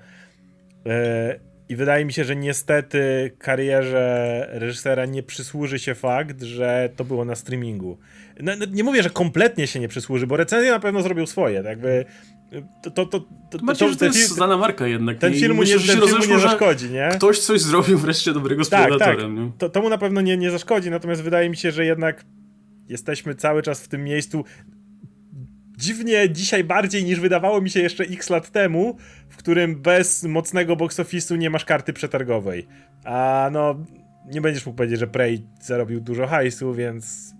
E, I wydaje mi się, że niestety karierze reżysera nie przysłuży się fakt, że to było na streamingu. No, no, nie mówię, że kompletnie się nie przysłuży, bo recenzje na pewno zrobił swoje. Tak jakby to, to, to, to, Macie, to ten jest film- znana marka jednak. ten film mu nie, ten się film nie zaszkodzi, nie? Ktoś coś zrobił wreszcie dobrego z Tak, tak. Nie? To, to mu na pewno nie, nie zaszkodzi, natomiast wydaje mi się, że jednak jesteśmy cały czas w tym miejscu dziwnie dzisiaj bardziej niż wydawało mi się jeszcze x lat temu, w którym bez mocnego box office'u nie masz karty przetargowej. A no, nie będziesz mógł powiedzieć, że Prey zarobił dużo hajsu, więc...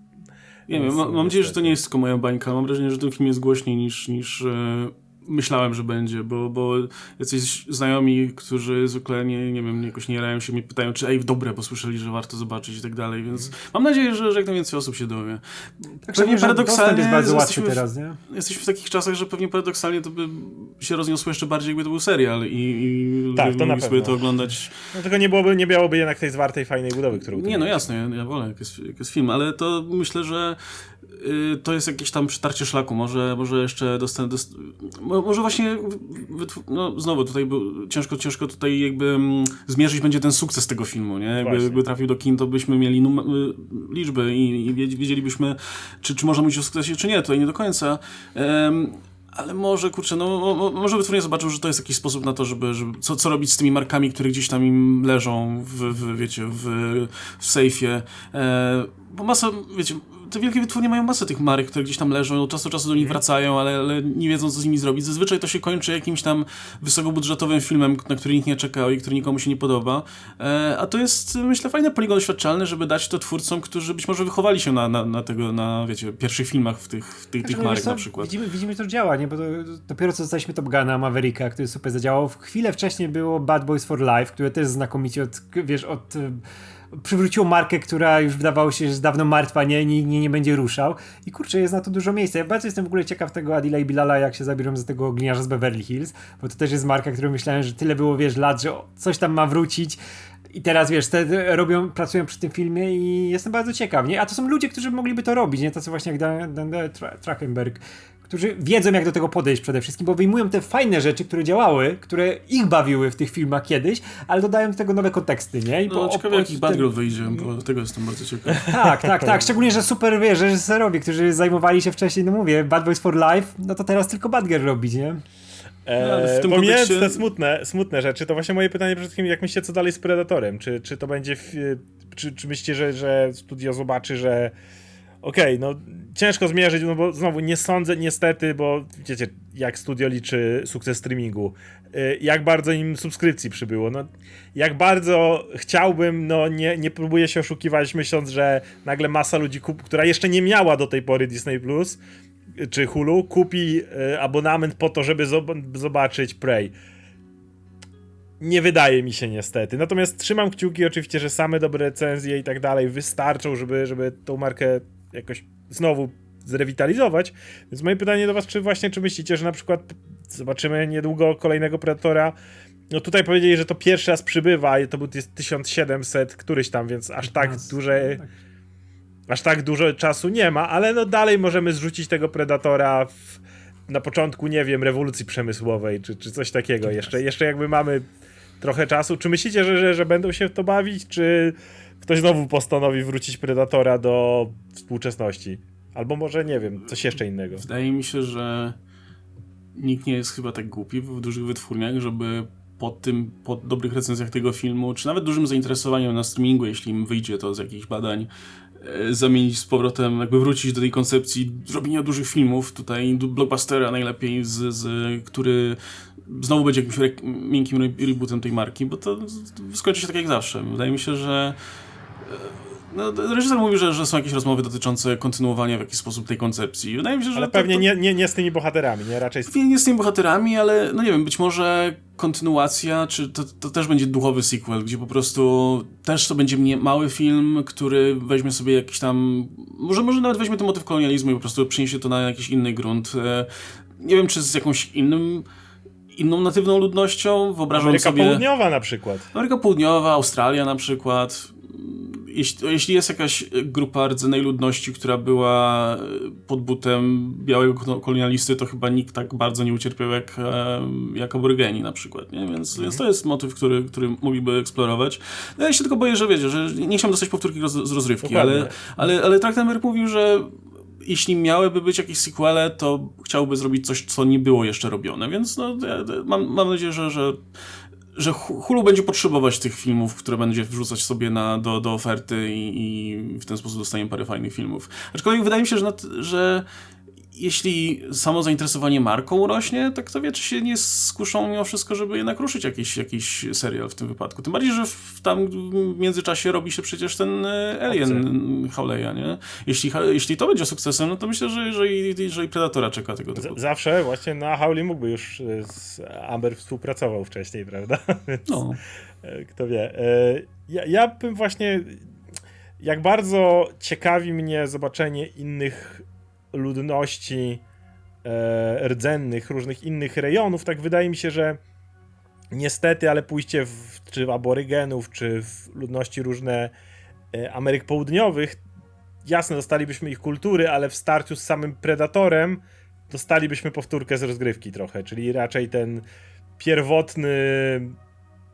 Nie wiem, mam nadzieję, że to nie jest tylko moja bańka. Mam wrażenie, że ten film jest głośniej niż, niż e, myślałem, że będzie, bo, bo jacyś znajomi, którzy zwykle nie, nie wiem, jakoś nie jarają się, mnie pytają, czy ej, dobre, bo słyszeli, że warto zobaczyć i tak dalej, więc mam nadzieję, że, że jak najwięcej osób się dowie. Tak Pewnie paradoksalnie jest bardzo łatwy teraz, nie? Jesteśmy w takich czasach, że pewnie paradoksalnie to by się rozniosło jeszcze bardziej, jakby to był serial i, i Tak, ludzie to mogli sobie to oglądać No tylko nie byłoby, nie miałoby jednak tej zwartej, fajnej budowy, którą Nie, no jasne, ja, ja wolę jak jest, jak jest film, ale to myślę, że y, to jest jakieś tam przytarcie szlaku, może, może jeszcze dostanę, dost... mo- może właśnie, no znowu tutaj był, ciężko, ciężko tutaj jakby mm, zmierzyć będzie ten sukces tego filmu, nie? Jakby, jakby trafił do kin, to byśmy mieli y, liczby i, i wiedz- wiedzielibyśmy, czy, czy można mówić o sukcesie, czy nie, tutaj nie do końca. Em, ale może, kurczę, no mo- mo- może wytwórnie zobaczył, że to jest jakiś sposób na to, żeby, żeby co, co robić z tymi markami, które gdzieś tam im leżą w, w wiecie, w, w sejfie. E, bo masa, wiecie, te wielkie wytwórnie mają masę tych marek, które gdzieś tam leżą, od czasu do czasu do nich wracają, ale, ale nie wiedzą, co z nimi zrobić. Zazwyczaj to się kończy jakimś tam wysokobudżetowym filmem, na który nikt nie czekał i który nikomu się nie podoba. E, a to jest, myślę, fajny poligon doświadczalny, żeby dać to twórcom, którzy być może wychowali się na, na, na tego, na, wiecie, pierwszych filmach w tych, w tych, tych Znaczy, no marek co, na przykład. Widzimy, widzimy, że to działa, nie? Bo to, dopiero co dostaliśmy Top Guna, Mavericka, który super zadziałał. W chwilę wcześniej było Bad Boys for Life, które też znakomicie od, wiesz, od... Przywróciło markę, która już wydawało się, że jest dawno martwa, nie, nie, nie, nie będzie ruszał. I kurczę, jest na to dużo miejsca. Ja bardzo jestem w ogóle ciekaw tego Adila i Bilala, jak się zabiorą za tego gliniarza z Beverly Hills, bo to też jest marka, którą myślałem, że tyle było, wiesz, lat, że coś tam ma wrócić. I teraz wiesz, te robią, pracują przy tym filmie i jestem bardzo ciekaw, nie? A to są ludzie, którzy mogliby to robić, nie? Tacy właśnie jak Dan, Dan, którzy wiedzą, jak do tego podejść przede wszystkim, bo wyjmują te fajne rzeczy, które działały, które ich bawiły w tych filmach kiedyś, ale dodają do tego nowe konteksty, nie? I No, po- ciekawe, jaki ten- wyjdzie, bo tego jestem bardzo ciekaw. Tak, tak, tak. Szczególnie, że super, wiesz, reżyserowie, którzy zajmowali się wcześniej, no mówię, Bad Boys for Life, no to teraz tylko Bad Girl robić, nie? E, No, ale w tym pomijając kontekście- te smutne, smutne rzeczy, to właśnie moje pytanie przede wszystkim, jak myślicie, co dalej z Predatorem? Czy, czy to będzie, w, czy, czy myślicie, że, że studio zobaczy, że okej, no ciężko zmierzyć, no bo znowu nie sądzę niestety, bo wiecie, jak studio liczy sukces streamingu, y, jak bardzo im subskrypcji przybyło, no jak bardzo chciałbym, no nie, nie próbuję się oszukiwać myśląc, że nagle masa ludzi, kup, która jeszcze nie miała do tej pory Disney+, Plus czy Hulu, kupi y, abonament po to, żeby zob- zobaczyć Prey. Nie wydaje mi się niestety. Natomiast trzymam kciuki oczywiście, że same dobre recenzje i tak dalej wystarczą, żeby, żeby tą markę jakoś znowu zrewitalizować. Więc moje pytanie do was, czy właśnie, czy myślicie, że na przykład zobaczymy niedługo kolejnego Predatora? No tutaj powiedzieli, że to pierwszy raz przybywa i to był jest 1700 któryś tam, więc aż tak Nas- duże tak. aż tak dużo czasu nie ma, ale no dalej możemy zrzucić tego Predatora w, na początku, nie wiem, rewolucji przemysłowej, czy, czy coś takiego. Jeszcze, jeszcze jakby mamy trochę czasu. Czy myślicie, że, że, że będą się w to bawić, czy ktoś znowu postanowi wrócić Predatora do współczesności? Albo może, nie wiem, coś jeszcze innego. Wydaje mi się, że nikt nie jest chyba tak głupi w dużych wytwórniach, żeby po tym, po dobrych recenzjach tego filmu, czy nawet dużym zainteresowaniem na streamingu, jeśli im wyjdzie to z jakichś badań, e, zamienić z powrotem, jakby wrócić do tej koncepcji robienia dużych filmów, tutaj blockbustera najlepiej, z, z, który znowu będzie jakimś re- miękkim re- rebootem tej marki, bo to skończy się tak jak zawsze. Wydaje mi się, że no, reżyser mówi, że, że są jakieś rozmowy dotyczące kontynuowania w jakiś sposób tej koncepcji. Wydaje mi się, że Ale to- pewnie to, nie, nie, nie z tymi bohaterami, nie? Raczej z... Pewnie nie z tymi bohaterami, ale no nie wiem, być może kontynuacja, czy to, to też będzie duchowy sequel, gdzie po prostu też to będzie mały film, który weźmie sobie jakiś tam, może, może nawet weźmie ten motyw kolonializmu i po prostu przyniesie to na jakiś inny grunt. E, Nie wiem, czy z jakąś innym, inną natywną ludnością, wyobrażam Ameryka sobie... Południowa na przykład. Ameryka Południowa, Australia na przykład. Jeśli, jeśli jest jakaś grupa rdzennej ludności, która była pod butem białego ko- kolonialisty, to chyba nikt tak bardzo nie ucierpiał jak, e, jak aborygeni na przykład, nie? Więc, więc to jest motyw, który, który mogliby eksplorować. No ja się tylko boję, że wiecie, że nie chciałem dostać powtórki roz, z rozrywki, Dokładnie. ale, ale, ale Trachtenberg mówił, że jeśli miałyby być jakieś sequele, to chciałby zrobić coś, co nie było jeszcze robione, więc no, ja mam, mam nadzieję, że, że że Hu- Hulu będzie potrzebować tych filmów, które będzie wrzucać sobie na, do, do oferty i, i w ten sposób dostaniemy parę fajnych filmów. Aczkolwiek wydaje mi się, że, nad, że jeśli samo zainteresowanie marką rośnie, tak to wie, czy się nie skuszą mimo wszystko, żeby jednak ruszyć jakiś, jakiś serial w tym wypadku. Tym bardziej, że w, tam w międzyczasie robi się przecież ten e, Alien Howleya, nie? Jeśli, jeśli to będzie sukcesem, no to myślę, że, że, i- że i Predatora czeka tego typu. Z- zawsze właśnie na Howley mógłby już y, z Amber współpracował wcześniej, prawda? Więc- No. E, Kto wie. E, Ja, ja bym właśnie. Jak bardzo ciekawi mnie zobaczenie innych ludności e, rdzennych, różnych innych rejonów, tak wydaje mi się, że niestety, ale pójście w, czy w aborygenów, czy w ludności różne e, Ameryk Południowych jasne, dostalibyśmy ich kultury, ale w starciu z samym Predatorem dostalibyśmy powtórkę z rozgrywki trochę, czyli raczej ten pierwotny,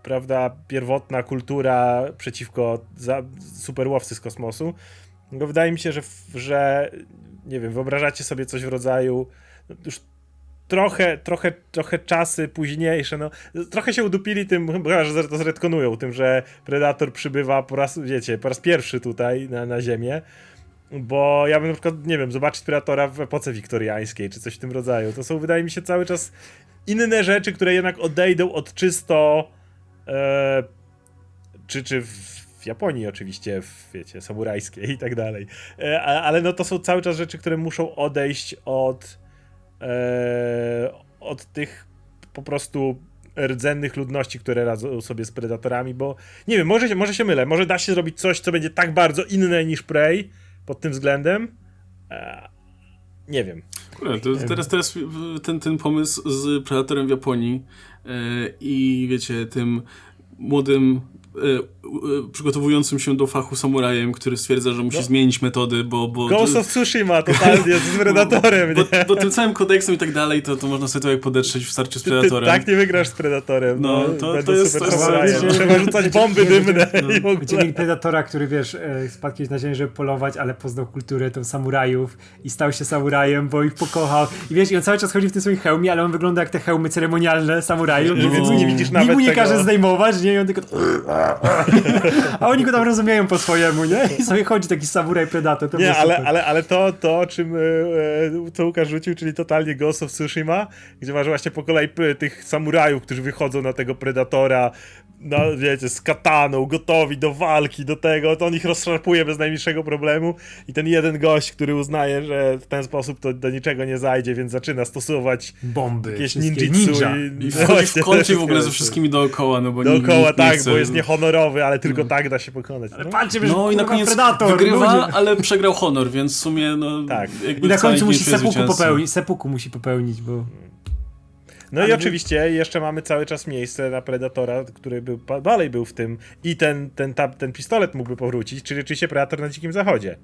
prawda, pierwotna kultura przeciwko za, superłowcy z kosmosu. No wydaje mi się, że, że nie wiem, wyobrażacie sobie coś w rodzaju już trochę, trochę, trochę czasy późniejsze, no trochę się udupili tym, chyba że to zretkonują, tym, że Predator przybywa po raz, wiecie, po raz pierwszy tutaj na, na Ziemię, bo ja bym na przykład, nie wiem, zobaczyć Predatora w epoce wiktoriańskiej, czy coś w tym rodzaju. To są, wydaje mi się, cały czas inne rzeczy, które jednak odejdą od czysto e, czy, czy w Japonii oczywiście, w, wiecie, samurajskiej i tak dalej. E, ale no to są cały czas rzeczy, które muszą odejść od e, od tych po prostu rdzennych ludności, które radzą sobie z predatorami, bo nie wiem, może się, może się mylę, może da się zrobić coś, co będzie tak bardzo inne niż Prey pod tym względem. E, nie wiem. Kurde, teraz, teraz ten, ten pomysł z Predatorem w Japonii e, i wiecie, tym młodym przygotowującym się do fachu samurajem, który stwierdza, że musi No. zmienić metody, bo... bo Ghost of Tsushima totalnie z Predatorem, bo, nie? bo tym całym kodeksem i tak dalej, to, to można sobie to jak podetrzeć w starciu z Ty, ty Predatorem. tak nie wygrasz z Predatorem. No, No, to- to jest- super to jest- samurajem. to- Trzeba rzucać bomby dymne no. i w ogóle. Predatora, który wiesz, e, spadł kiedyś na ziemię, żeby polować, ale poznał kulturę tą samurajów i stał się samurajem, bo ich pokochał. I wiesz, i on cały czas chodzi w tym swoim hełmie, ale on wygląda jak te hełmy ceremonialne samurajów. Więc ty nie widzisz Nikt nawet mu nie tego- każe zdejmować, nie? I on tylko... A oni go tam rozumieją po swojemu, nie? I sobie chodzi taki samuraj predator. To Nie, ale, ale, ale to, to, o czym e, e, co Łukasz rzucił, czyli totalnie Ghost of Tsushima, gdzie masz właśnie po kolei p- tych samurajów, którzy wychodzą na tego Predatora, no wiecie, z kataną, gotowi do walki, do tego, to on ich rozszarpuje bez najmniejszego problemu i ten jeden gość, który uznaje, że w ten sposób to do niczego nie zajdzie, więc zaczyna stosować Bomby. jakieś ninjitsu ninja. i, I no wchodzi w kącie w ogóle ze wszystkimi dookoła, no bo Dookoła nie tak, chce. bo jest niehonorowy, ale tylko tak da się pokonać. Ale No. patrzcie, No i na koniec predator, wygrywa, ludzie. ale przegrał honor, więc w sumie no... Tak. jakby I na końcu musi sepuku popełnić, sepuku musi popełnić, bo... No i oczywiście jeszcze mamy cały czas miejsce na Predatora, który był, dalej był w tym i ten, ten, ta, ten pistolet mógłby powrócić, czyli rzeczywiście Predator na Dzikim Zachodzie.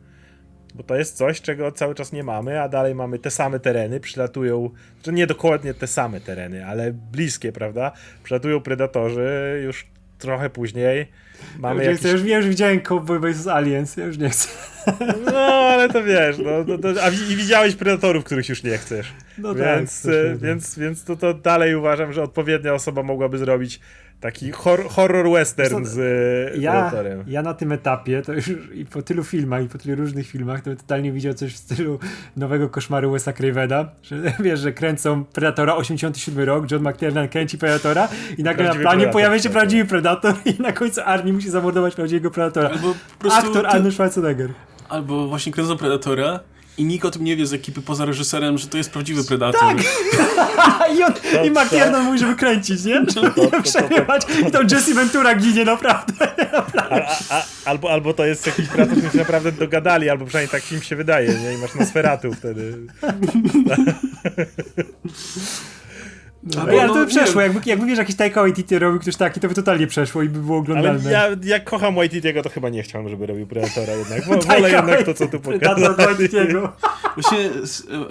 Bo to jest coś, czego cały czas nie mamy, a dalej mamy te same tereny, przylatują, to nie dokładnie te same tereny, ale bliskie, prawda? Przylatują Predatorzy już trochę później. Mamy ja, jakiś... ja, już, ja już widziałem Cowboy vs. Aliens, ja już nie chcę. No, ale to wiesz, no, no to, a i widziałeś Predatorów, których już nie chcesz. No więc, tak. e, więc, więc to, to dalej uważam, że odpowiednia osoba mogłaby zrobić taki hor horror western z e, Ja, Predatorem. ja na tym etapie, to już i po tylu filmach, i po tylu różnych filmach, to bym totalnie widział coś w stylu nowego koszmaru Wesa Cravena, że wiesz, że kręcą Predatora 87 rok, John McTiernan kręci Predatora i nagle na planie Predator, pojawia się prawdziwy Predator i na końcu Arnie musi zamordować prawdziwego Predatora. Albo po prostu Aktor ty- Arnold Schwarzenegger. Albo właśnie kręcą Predatora i nikt o tym nie wie z ekipy poza reżyserem, że to jest prawdziwy Predator. Tak! I, on, i McTiernan mówi, żeby kręcić, nie? Żeby to- nie przerywać. I tam Jesse Ventura ginie naprawdę. A, a, a, albo, albo to jest jakiś Predator, którzy się naprawdę dogadali, albo przynajmniej tak im się wydaje, nie? I masz Nosferatu wtedy. Albo, Ej, ale no, to by przeszło. Jakby, jakby wiesz, jakiś Taika Waititi robił ktoś taki, to by totalnie przeszło i by było Ale oglądalne. ja, ja kocham Waititiego, to chyba nie chciałem, żeby robił Predatora jednak. Taika Wolę jednak to, co tu. Waititiego. Właśnie e,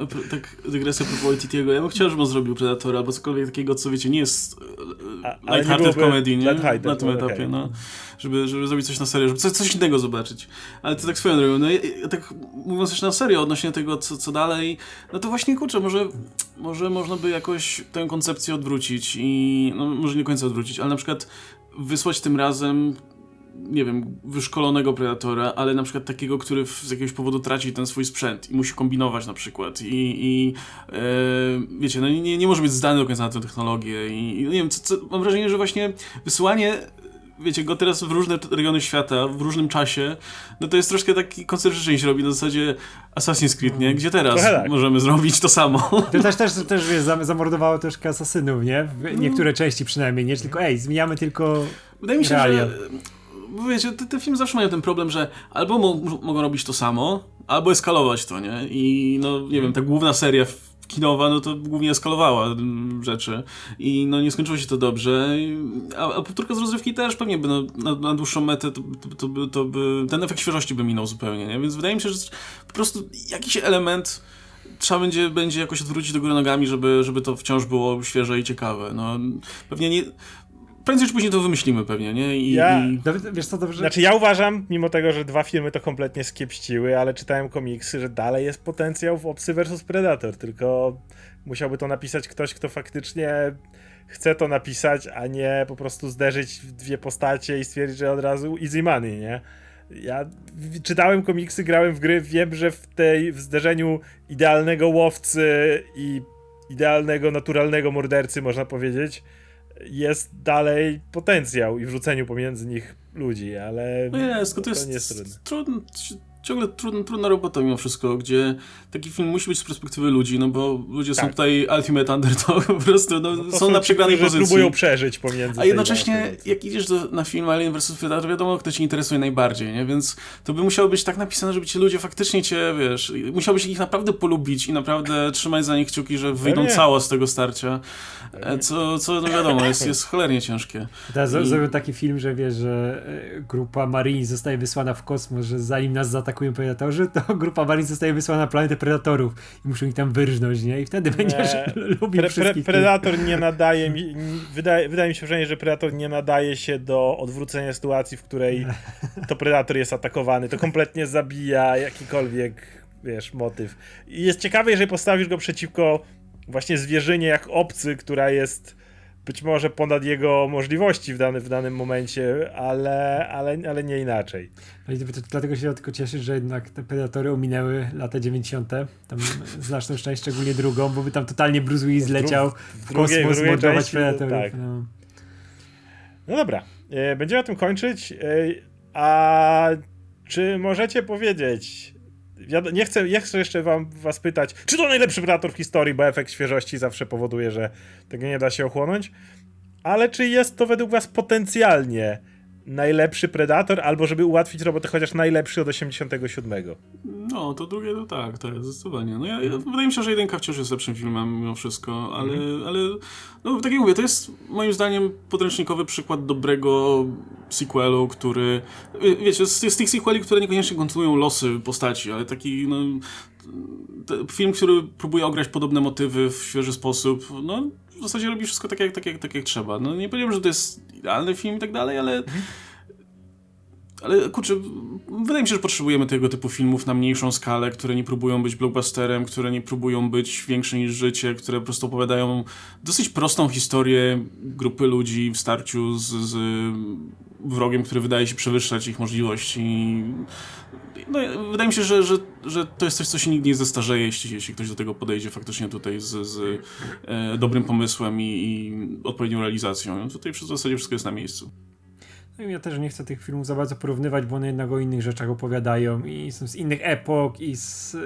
e, tak dygresja propos Waititiego, ja bym chciał, żeby on zrobił Predatora albo cokolwiek takiego, co wiecie, nie jest e, ale nie lighthearted comedy, nie? lighthearted, Na tym no, etapie, no. Żeby, żeby zrobić coś na serio, żeby coś, coś innego zobaczyć. Ale to tak swoją drogą, no ja, tak mówiąc jeszcze na serio odnośnie tego, co, co dalej, no to właśnie, kurczę, może, może można by jakoś tę koncepcję odwrócić i, no może nie końca odwrócić, ale na przykład wysłać tym razem nie wiem, wyszkolonego predatora, ale na przykład takiego, który z jakiegoś powodu traci ten swój sprzęt i musi kombinować na przykład i, i e, wiecie, no nie, nie może być zdany do końca na tę technologię i, i no nie wiem, co, co, mam wrażenie, że właśnie wysyłanie wiecie, go teraz w różne regiony świata, w różnym czasie, no to jest troszkę taki koncert życzeń się robi na zasadzie Assassin's Creed, nie? Gdzie teraz tak. możemy zrobić to samo? To też, też, też wiesz, zam- zamordowało troszkę asasynów, nie? W niektóre części przynajmniej, nie? Tylko ej, zmieniamy tylko... Wydaje mi się, Realia. że bo wiecie, te, te filmy zawsze mają ten problem, że albo mo mogą robić to samo, albo eskalować to, nie? I no, nie wiem, ta główna seria kinowa, no to głównie eskalowała rzeczy i no nie skończyło się to dobrze, a, a powtórka z rozrywki też pewnie by no, na, na dłuższą metę to, to, to, by, to by, ten efekt świeżości by minął zupełnie, nie? więc wydaje mi się, że po prostu jakiś element trzeba będzie, będzie jakoś odwrócić do góry nogami, żeby, żeby to wciąż było świeże i ciekawe. No, pewnie nie... Prędzej czy później to wymyślimy pewnie, nie? I, Ja- i... Wiesz co, dobrze? Znaczy ja uważam, mimo tego, że dwa filmy to kompletnie skiepściły, ale czytałem komiksy, że dalej jest potencjał w Obcy vs Predator, tylko musiałby to napisać ktoś, kto faktycznie chce to napisać, a nie po prostu zderzyć w dwie postacie i stwierdzić, że od razu easy money, nie? Ja czytałem komiksy, grałem w gry, wiem, że w tej w zderzeniu idealnego łowcy i idealnego, naturalnego mordercy, można powiedzieć, jest dalej potencjał i wrzuceniu pomiędzy nich ludzi, ale No jest, to to jest, nie jest trudne. trudno, ciągle trudna, trudna robota mimo wszystko, gdzie taki film musi być z perspektywy ludzi, no bo ludzie są Tak. tutaj ultimate underdog, po prostu no, To są na ci, przegranej pozycji. próbują przeżyć pomiędzy A jednocześnie, jak idziesz do, na film Alien vs Predator, wiadomo, kto cię interesuje najbardziej, nie? Więc to by musiało być tak napisane, żeby ci ludzie faktycznie cię, wiesz, musiałbyś ich naprawdę polubić i naprawdę trzymać za nich kciuki, że wyjdą nie. cało z tego starcia, e, co, co no wiadomo, jest, jest cholernie ciężkie. Teraz I- zrobił taki film, że wiesz, że e, grupa Marines zostaje wysłana w kosmos, że zanim nas zaatakują predatorzy, to grupa Marines zostaje wysłana na planetę predatorów i muszą ich tam wyrżnąć, nie? I wtedy będziesz Nie. lubił Pre, pre. Predator nie nadaje mi, wydaje, wydaje mi się wrażenie, że Predator nie nadaje się do odwrócenia sytuacji, w której to Predator jest atakowany. To kompletnie zabija jakikolwiek, wiesz, motyw. I jest ciekawe, jeżeli postawisz go przeciwko właśnie zwierzynie jak obcy, która jest być może ponad jego możliwości w, dany, w danym momencie, ale, ale, ale nie inaczej. No dlatego się tylko cieszyć, że jednak te predatory ominęły lata 90. Tam znaczną część, szczególnie drugą, bo by tam totalnie Bruce Willis leciał w kosmos mordować części, predatorów. tak. No. No dobra, e, będziemy na tym kończyć. E, a czy możecie powiedzieć? Wiado- Nie chcę, chcę jeszcze wam, was pytać, czy to najlepszy Predator w historii, bo efekt świeżości zawsze powoduje, że tego nie da się ochłonąć. Ale czy jest to według was potencjalnie najlepszy Predator, albo żeby ułatwić robotę, chociaż najlepszy od 87? No, to drugie to tak, tak, zdecydowanie. No ja, ja, wydaje mi się, że jedynka wciąż jest lepszym filmem mimo wszystko, ale, ale no tak jak mówię, to jest moim zdaniem podręcznikowy przykład dobrego sequelu, który, wie- wiecie, z, z tych sequeli, które niekoniecznie kontynuują losy postaci, ale taki, no, film, który próbuje ograć podobne motywy w świeży sposób, no w zasadzie robi wszystko tak jak, tak jak, tak jak trzeba. No nie powiem, że to jest idealny film i tak dalej, ale ale kurczę, wydaje mi się, że potrzebujemy tego typu filmów na mniejszą skalę, które nie próbują być blockbusterem, które nie próbują być większe niż życie, które po prostu opowiadają dosyć prostą historię grupy ludzi w starciu z, z wrogiem, który wydaje się przewyższać ich możliwości. No, wydaje mi się, że, że, że to jest coś, co się nigdy nie zestarzeje, jeśli, jeśli ktoś do tego podejdzie faktycznie tutaj z, z e, dobrym pomysłem i, i odpowiednią realizacją. Tutaj w zasadzie wszystko jest na miejscu. No ja też nie chcę tych filmów za bardzo porównywać, bo one jednak o innych rzeczach opowiadają i są z innych epok i z...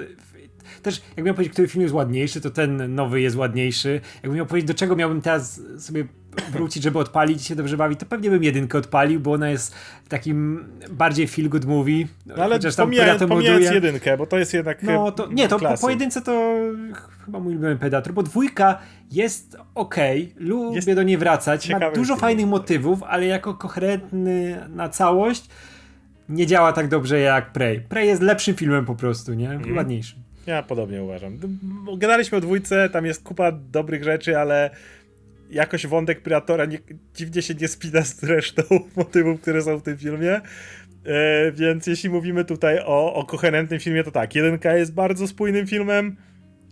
Też jak miał powiedzieć, który film jest ładniejszy, to ten nowy jest ładniejszy. Jakbym miał powiedzieć, do czego miałbym teraz sobie wrócić, żeby odpalić i się dobrze bawić, to pewnie bym jedynkę odpalił, bo ona jest takim bardziej feel good movie. No ale Chociaż tam Predator pomijając jedynkę, bo to jest jednak No e, to nie, to po, po jedynce to chyba mój ulubiony Predator, bo dwójka jest okej, lubię Jest do niej wracać, ma dużo fajnych motywów, ale jako koherentny na całość nie działa tak dobrze jak Prey. Prey jest lepszym filmem po prostu, nie? Mhm. Ładniejszym. Ja podobnie uważam. Gadaliśmy o dwójce, tam jest kupa dobrych rzeczy, ale jakoś wątek Predatora nie, dziwnie się nie spina z resztą motywów, które są w tym filmie. E, więc jeśli mówimy tutaj o, o koherentnym filmie, to tak, jedynka jest bardzo spójnym filmem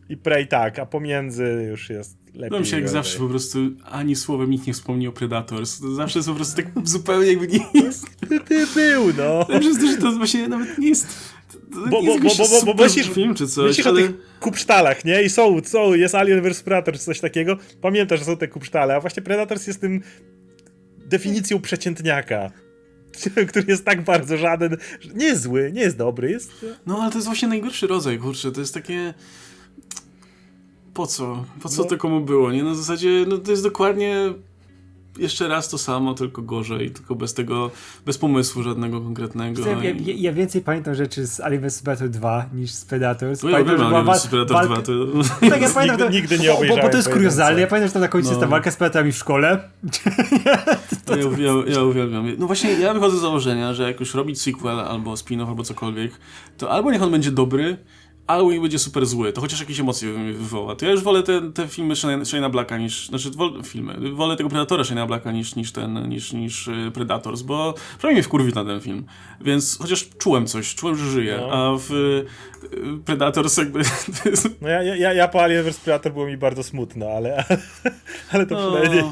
i Prey tak, a pomiędzy już jest lepiej. Mi się jak gorzej. zawsze po prostu ani słowem nikt nie wspomniał o Predators. To zawsze jest po prostu tak zupełnie jakby nie jest. Ty, ty był, no. Najlepsze jest to, że to właśnie nawet nie jest. Bo- bo- bo- bo- bo myślisz- film czy coś, Myślisz o ale... tych kupsztalach, nie? I są, są, jest Alien vs Predator czy coś takiego. Pamiętasz, że są te kupsztale, a właśnie Predators jest tym definicją przeciętniaka. Który jest tak bardzo żaden, nie jest zły, nie jest dobry, jest... No ale to jest właśnie najgorszy rodzaj, kurczę, to jest takie... Po co? Po co No. to komu było, nie? Na zasadzie, no to jest dokładnie... jeszcze raz to samo, tylko gorzej, tylko bez tego, bez pomysłu żadnego konkretnego. Ja, ja, ja więcej pamiętam rzeczy z Alien vs Predator 2 niż z Predators. No ja Pamiętam, była Alien vs. Predator walka- 2, to... Tak, ja pamiętam, Nigdy- to, nigdy nie bo, bo, bo to obejrzałem jest kuriozalne. Ja pamiętam, że tam na końcu jest ta No. walka z Predatorami w szkole. Ja, ja, ja uwielbiam. No właśnie, ja wychodzę z założenia, że jak już robić sequel albo spin-off albo cokolwiek, to albo niech on będzie dobry, niech będzie super zły. To chociaż jakieś emocje wywoła. To ja już wolę te, te filmy Shane'a Blacka niż... Znaczy, wol, filmy. Wolę tego Predatora Shane'a Blacka niż, niż ten, niż, niż y, Predators, bo przynajmniej mnie wkurwi na ten film. Więc chociaż czułem coś, czułem, że żyje. No. A w y, Predators jakby... No ja, ja, ja po Alien vs Predator było mi bardzo smutno, ale, ale to No. przynajmniej...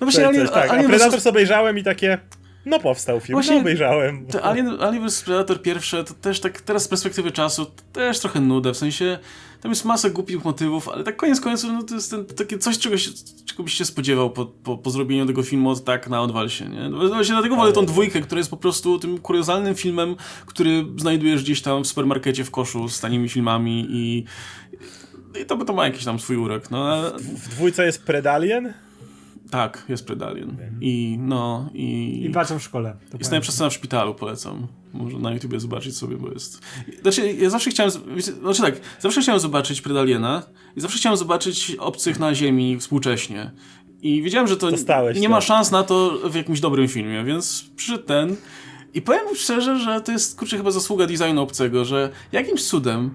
No właśnie, Alien, tak. A Alien Predator vs. sobie obejrzałem i takie... No powstał film, Właśnie- no obejrzałem. Te Alien, Alien vs Predator pierwsze, to też tak teraz z perspektywy czasu, to też trochę nuda, w sensie tam jest masa głupich motywów, ale tak koniec końców no to jest ten, takie coś, czego, się, czego byś się spodziewał po, po, po zrobieniu tego filmu od tak na odwalsie, nie? No Właśnie dlatego wolę tą dwójkę, która jest po prostu tym kuriozalnym filmem, który znajdujesz gdzieś tam w supermarkecie w koszu z tanimi filmami i i to, to ma jakiś tam swój urok, no ale, W dwójce jest Predalien? Tak, jest Predalien i no i... I patrzą w szkole. Jest najlepsza w szpitalu, polecam. Może na YouTubie zobaczyć sobie, bo jest... Znaczy, ja zawsze chciałem... Znaczy tak, zawsze chciałem zobaczyć Predaliena i zawsze chciałem zobaczyć obcych na ziemi współcześnie. I wiedziałem, że to Dostałeś nie to. ma szans na to w jakimś dobrym filmie, więc przyszedł ten i powiem szczerze, że to jest, kurczę, chyba zasługa designu obcego, że jakimś cudem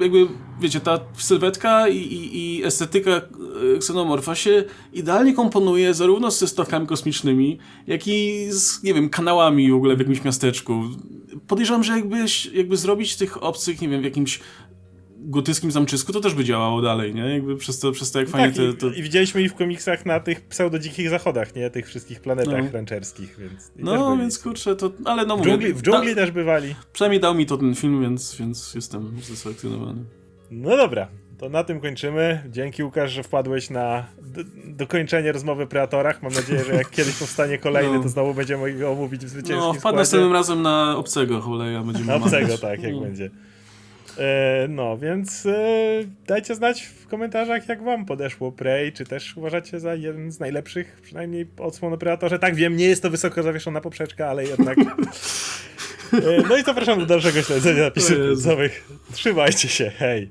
jakby, wiecie, ta sylwetka i, i, i estetyka y, ksenomorfa się idealnie komponuje zarówno ze stawkami kosmicznymi, jak i z, nie wiem, kanałami w ogóle w jakimś miasteczku. Podejrzewam, że jakbyś, jakby zrobić tych obcych, nie wiem, w jakimś gotyckim zamczysku, to też by działało dalej, nie? Jakby przez to, przez to jak fajnie tak, to... i, to... i widzieliśmy ich w komiksach na tych pseudo-dzikich zachodach, nie? Tych wszystkich planetach No. rancherskich, więc... i No, więc kurczę, to... Ale no W mówię... dżungli, w dżungli da, też bywali. przynajmniej dał mi to ten film, więc, więc jestem usatysfakcjonowany. No dobra, to na tym kończymy. Dzięki Łukasz, że wpadłeś na do, dokończenie rozmowy o Predatorach. Mam nadzieję, że jak kiedyś powstanie kolejny, No. to znowu będziemy go omówić w zwycięskim No, wpadł składzie. następnym razem na obcego Holeja, będziemy Na obcego, tak, jak No. będzie. E, no, więc e, dajcie znać w komentarzach, jak wam podeszło Prey, czy też uważacie za jeden z najlepszych, przynajmniej odsłon o Predatorze. Tak, wiem, nie jest to wysoko zawieszona poprzeczka, ale jednak... E, no i zapraszam do dalszego śledzenia napisów końcowych. Trzymajcie się, hej!